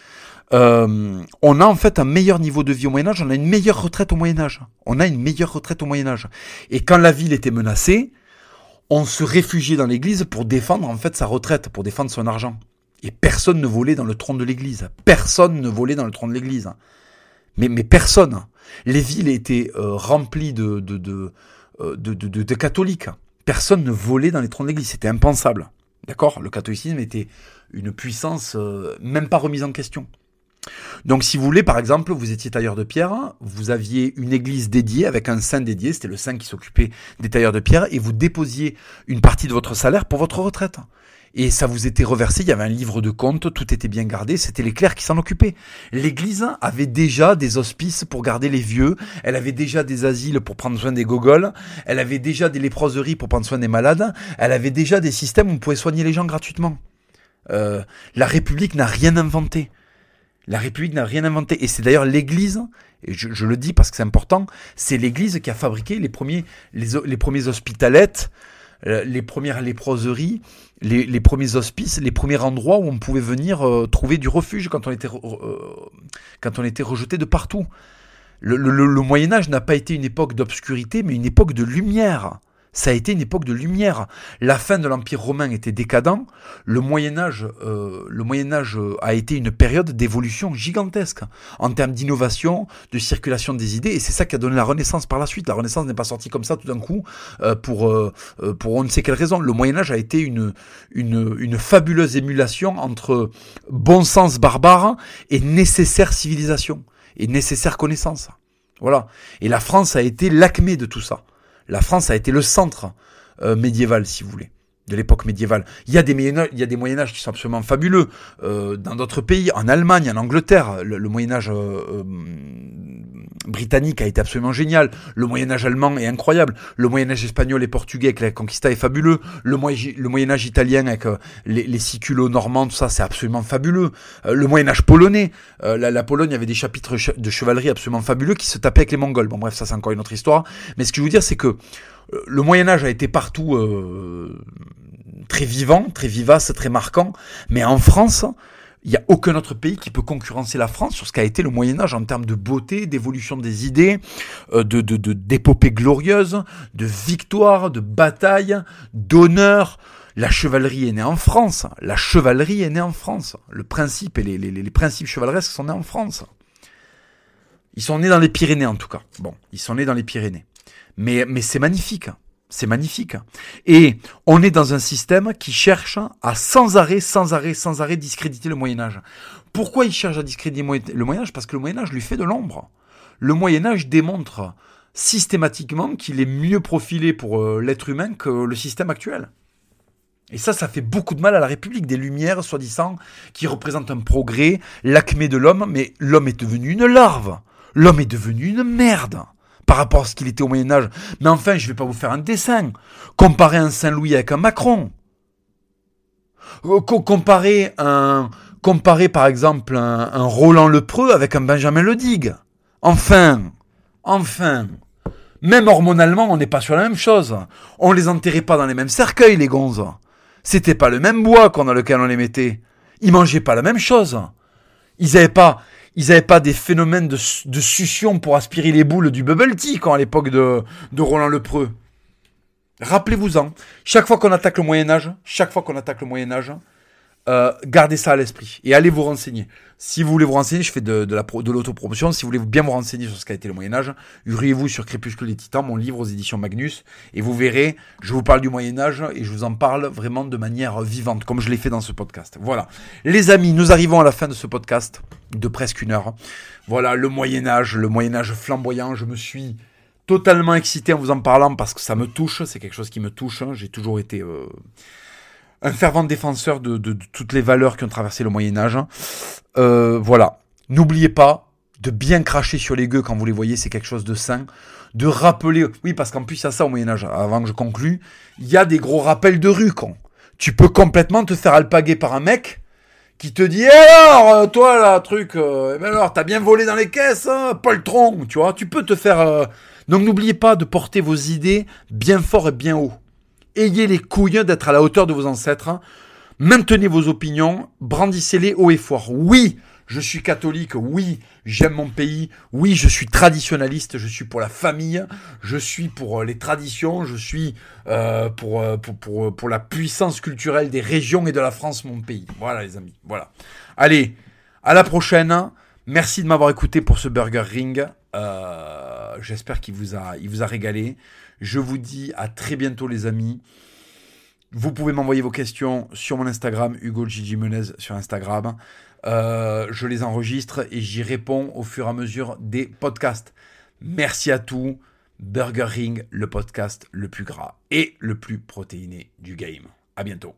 euh, on a en fait un meilleur niveau de vie au Moyen Âge, on a une meilleure retraite au Moyen Âge. On a une meilleure retraite au Moyen Âge. Et quand la ville était menacée, on se réfugiait dans l'église pour défendre en fait sa retraite, pour défendre son argent. Et personne ne volait dans le trône de l'église. Personne ne volait dans le trône de l'église. Mais, personne. Les villes étaient euh, remplies euh, de, catholiques. Personne ne volait dans les trônes de l'église. C'était impensable. D'accord? Le catholicisme était une puissance euh, même pas remise en question. Donc si vous voulez, par exemple, vous étiez tailleur de pierre, vous aviez une église dédiée avec un saint dédié, c'était le saint qui s'occupait des tailleurs de pierre, et vous déposiez une partie de votre salaire pour votre retraite. Et ça vous était reversé, il y avait un livre de compte, tout était bien gardé, c'était les clercs qui s'en occupaient. L'église avait déjà des hospices pour garder les vieux, elle avait déjà des asiles pour prendre soin des gogoles, elle avait déjà des léproseries pour prendre soin des malades, elle avait déjà des systèmes où on pouvait soigner les gens gratuitement. Euh, la République n'a rien inventé. La République n'a rien inventé. Et c'est d'ailleurs l'Église, et je, le dis parce que c'est important, c'est l'Église qui a fabriqué les premiers, les, les premiers hospitalettes, euh, les premières léproseries, les, les, premiers hospices, les premiers endroits où on pouvait venir euh, trouver du refuge quand on était, euh, quand on était rejeté de partout. Le, le, le Moyen Âge n'a pas été une époque d'obscurité, mais une époque de lumière. Ça a été une époque de lumière. La fin de l'Empire romain était décadent. Le Moyen Âge, euh, le Moyen Âge a été une période d'évolution gigantesque en termes d'innovation, de circulation des idées, et c'est ça qui a donné la Renaissance par la suite. La Renaissance n'est pas sortie comme ça tout d'un coup euh, pour euh, pour on ne sait quelle raison. Le Moyen Âge a été une une, une fabuleuse émulation entre bon sens barbare et nécessaire civilisation et nécessaire connaissance. Voilà. Et la France a été l'acmé de tout ça la France a été le centre euh, médiéval, si vous voulez de l'époque médiévale. Il y a des Moyen il y a des Moyen Âge qui sont absolument fabuleux euh, dans d'autres pays, en Allemagne, en Angleterre. Le, Moyen Âge euh, britannique a été absolument génial. Le Moyen Âge allemand est incroyable. Le Moyen Âge espagnol et portugais avec la conquista est fabuleux. Le, Moyen Âge italien avec les, les siculos normands, tout ça, c'est absolument fabuleux. le Moyen Âge polonais, la, la, Pologne avait des chapitres de chevalerie absolument fabuleux qui se tapaient avec les Mongols. Bon bref, ça c'est encore une autre histoire. Mais ce que je veux dire, c'est que le Moyen Âge a été partout euh, très vivant, très vivace, très marquant, mais en France, il n'y a aucun autre pays qui peut concurrencer la France sur ce qu'a été le Moyen Âge en termes de beauté, d'évolution des idées, euh, de d'épopées de, glorieuses, de victoires, de batailles, d'honneur. La chevalerie est née en France. La chevalerie est née en France. Le principe et les, les, les principes chevaleresques sont nés en France. Ils sont nés dans les Pyrénées en tout cas. Bon, ils sont nés dans les Pyrénées. Mais, mais c'est magnifique. C'est magnifique. Et on est dans un système qui cherche à sans arrêt, sans arrêt, sans arrêt discréditer le Moyen Âge. Pourquoi il cherche à discréditer le Moyen Âge? Parce que le Moyen Âge lui fait de l'ombre. Le Moyen Âge démontre systématiquement qu'il est mieux profilé pour euh, l'être humain que le système actuel. Et ça, ça fait beaucoup de mal à la République. Des Lumières, soi-disant, qui représentent un progrès, l'acmé de l'homme, mais l'homme est devenu une larve. L'homme est devenu une merde par rapport à ce qu'il était au Moyen Âge. Mais enfin, je ne vais pas vous faire un dessin. Comparer un Saint-Louis avec un Macron. Euh, comparer un, comparer par exemple un, Roland Lepreux avec un Benjamin Ledigue. Enfin, enfin. Même hormonalement, on n'est pas sur la même chose. On les enterrait pas dans les mêmes cercueils, les gonzes. C'était pas le même bois dans lequel on les mettait. Ils mangeaient pas la même chose. Ils avaient pas, ils n'avaient pas des phénomènes de, de, succion pour aspirer les boules du bubble tea quand à l'époque de, Roland Lepreux. Rappelez-vous-en, chaque fois qu'on attaque le Moyen Âge, chaque fois qu'on attaque le Moyen Âge, euh, gardez ça à l'esprit et allez vous renseigner. Si vous voulez vous renseigner, je fais de, de, la de l'autopromotion. Si vous voulez bien vous renseigner sur ce qu'a été le Moyen Âge, hurriez-vous sur Crépuscule des Titans, mon livre aux éditions Magnus, et vous verrez, je vous parle du Moyen Âge et je vous en parle vraiment de manière vivante, comme je l'ai fait dans ce podcast. Voilà, les amis, nous arrivons à la fin de ce podcast de presque une heure. Voilà, le Moyen Âge, le Moyen Âge flamboyant. Je me suis totalement excité en vous en parlant parce que ça me touche. C'est quelque chose qui me touche. J'ai toujours été euh, un fervent défenseur de, toutes les valeurs qui ont traversé le Moyen Âge. Euh, voilà. N'oubliez pas de bien cracher sur les gueux quand vous les voyez, c'est quelque chose de sain. De rappeler, oui, parce qu'en plus, il y a ça au Moyen Âge, avant que je conclue, il y a des gros rappels de rue, con. Tu peux complètement te faire alpaguer par un mec qui te dit, eh alors, euh, toi, là, truc, euh, eh ben alors, t'as bien volé dans les caisses, hein, poltron, tu vois, tu peux te faire... Donc n'oubliez pas de porter vos idées bien fort et bien haut. Ayez les couilles d'être à la hauteur de vos ancêtres. Maintenez vos opinions, brandissez-les haut et fort. Oui, Je suis catholique, oui, j'aime mon pays, oui, je suis traditionnaliste, je suis pour la famille, je suis pour euh, les traditions, je suis euh, pour, pour, pour, pour la puissance culturelle des régions et de la France, mon pays. Voilà les amis, voilà. Allez, à la prochaine. Merci de m'avoir écouté pour ce Burger Ring. Euh, J'espère qu'il vous, vous a régalé. Je vous dis à très bientôt les amis. Vous pouvez m'envoyer vos questions sur mon Instagram, Hugo Gigi Menez sur Instagram. Euh, je les enregistre et j'y réponds au fur et à mesure des podcasts. Merci à tous. Burger Ring, le podcast le plus gras et le plus protéiné du game. À bientôt.